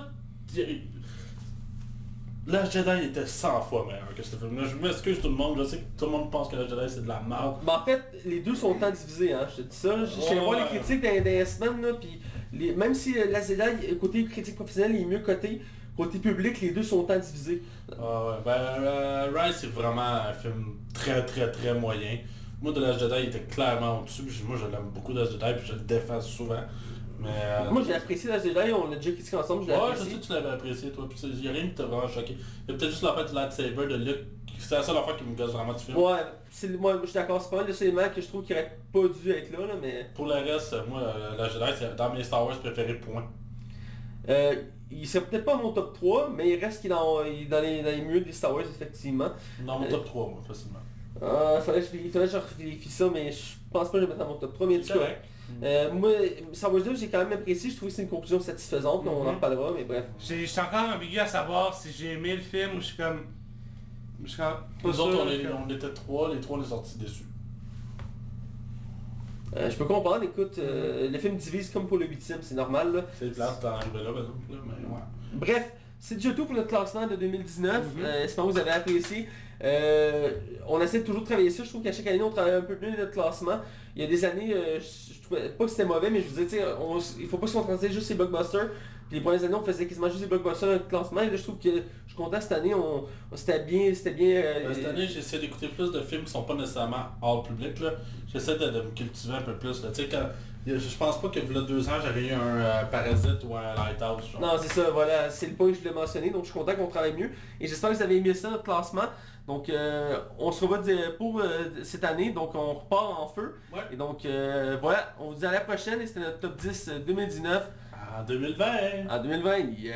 La Jedi était 100 fois meilleur que ce film-là. Je m'excuse tout le monde, je sais que tout le monde pense que la Jedi c'est de la merde. Mais en fait, les deux sont tant divisés, hein, je te dis ça. Suis allé voir les Ouais. critiques dans, dans les semaines, là, puis même si euh, la Zelda, côté critique professionnelle, il est mieux coté, côté public, les deux sont tant divisés. Ah ouais, ben euh, Rise c'est vraiment un film très très très moyen. Moi de la Jedi il était clairement au-dessus, moi je l'aime beaucoup de la Jedi, puis je le défends souvent. Mais... euh, Moi, j'ai apprécié la Zelda, on l'a déjà critiqué ensemble, je l'ai Ouais, je sais que tu l'avais apprécié toi, puis il y a rien qui t'a vraiment choqué. Il y a peut-être juste l'affaire du lightsaber de Luke, c'est la seule affaire qui me gosse vraiment du film. Ouais, c'est moi, je suis d'accord, c'est pas mal de ces éléments que je trouve qui auraient pas dû être là, là mais... Pour le reste, moi euh, la Jedi c'est dans mes Star Wars préférés, point. Euh, il serait peut-être pas mon top 3, mais il reste qu'il est dans, il est dans, les, dans les des Star Wars, effectivement. Dans mon Euh, top 3 moi, facilement. Euh, fallait que je, il fallait que je vérifie ça, mais je pense pas que je vais mettre dans mon top 3, mais correct. Euh, moi, Star Wars 2, j'ai quand même apprécié, je trouve que c'est une conclusion satisfaisante, mais on en Mhm. reparlera, mais bref. J'ai- Je suis encore ambigu à savoir si j'ai aimé le film ou je suis comme... Je suis comme pas Nous autres sûr on, est- que- on était trois, les trois on est sortis déçus. Euh, je peux comprendre, écoute, euh, le film divise comme pour le huitième, c'est normal. Là. C'est plate d'en arriver là, par exemple, là, mais ouais. Bref, c'est déjà tout pour notre classement de 2019. Mhm. Euh, J'espère que vous avez apprécié. Euh, on essaie toujours de travailler ça. Je trouve qu'à chaque année, on travaille un peu mieux notre classement. Il y a des années, euh, je pas que c'était mauvais, mais je vous disais, on il faut pas se concentrer juste les blockbusters. Puis les premières années, on faisait quasiment juste des blockbusters notre classement. Et je trouve que je suis cette année, on, on- c'était bien, c'était bien. euh, Euh, Cette année, j'essaie d'écouter plus de films qui sont pas nécessairement hors public. J'essaie de, de me cultiver un peu plus. là. Je pense pas que là deux ans j'avais eu un euh, Parasite ou un Lighthouse. Genre. Non, c'est ça, voilà, c'est le point que je voulais mentionner, donc je suis content qu'on travaille mieux. Et j'espère que vous avez aimé ça, notre classement. Donc, euh, on se revoit dire- pour euh, cette année, donc on repart en feu. Ouais. Et donc, euh, voilà, on vous dit à la prochaine, et c'était notre top 10 2019 En 2020. en 2020. Yeah!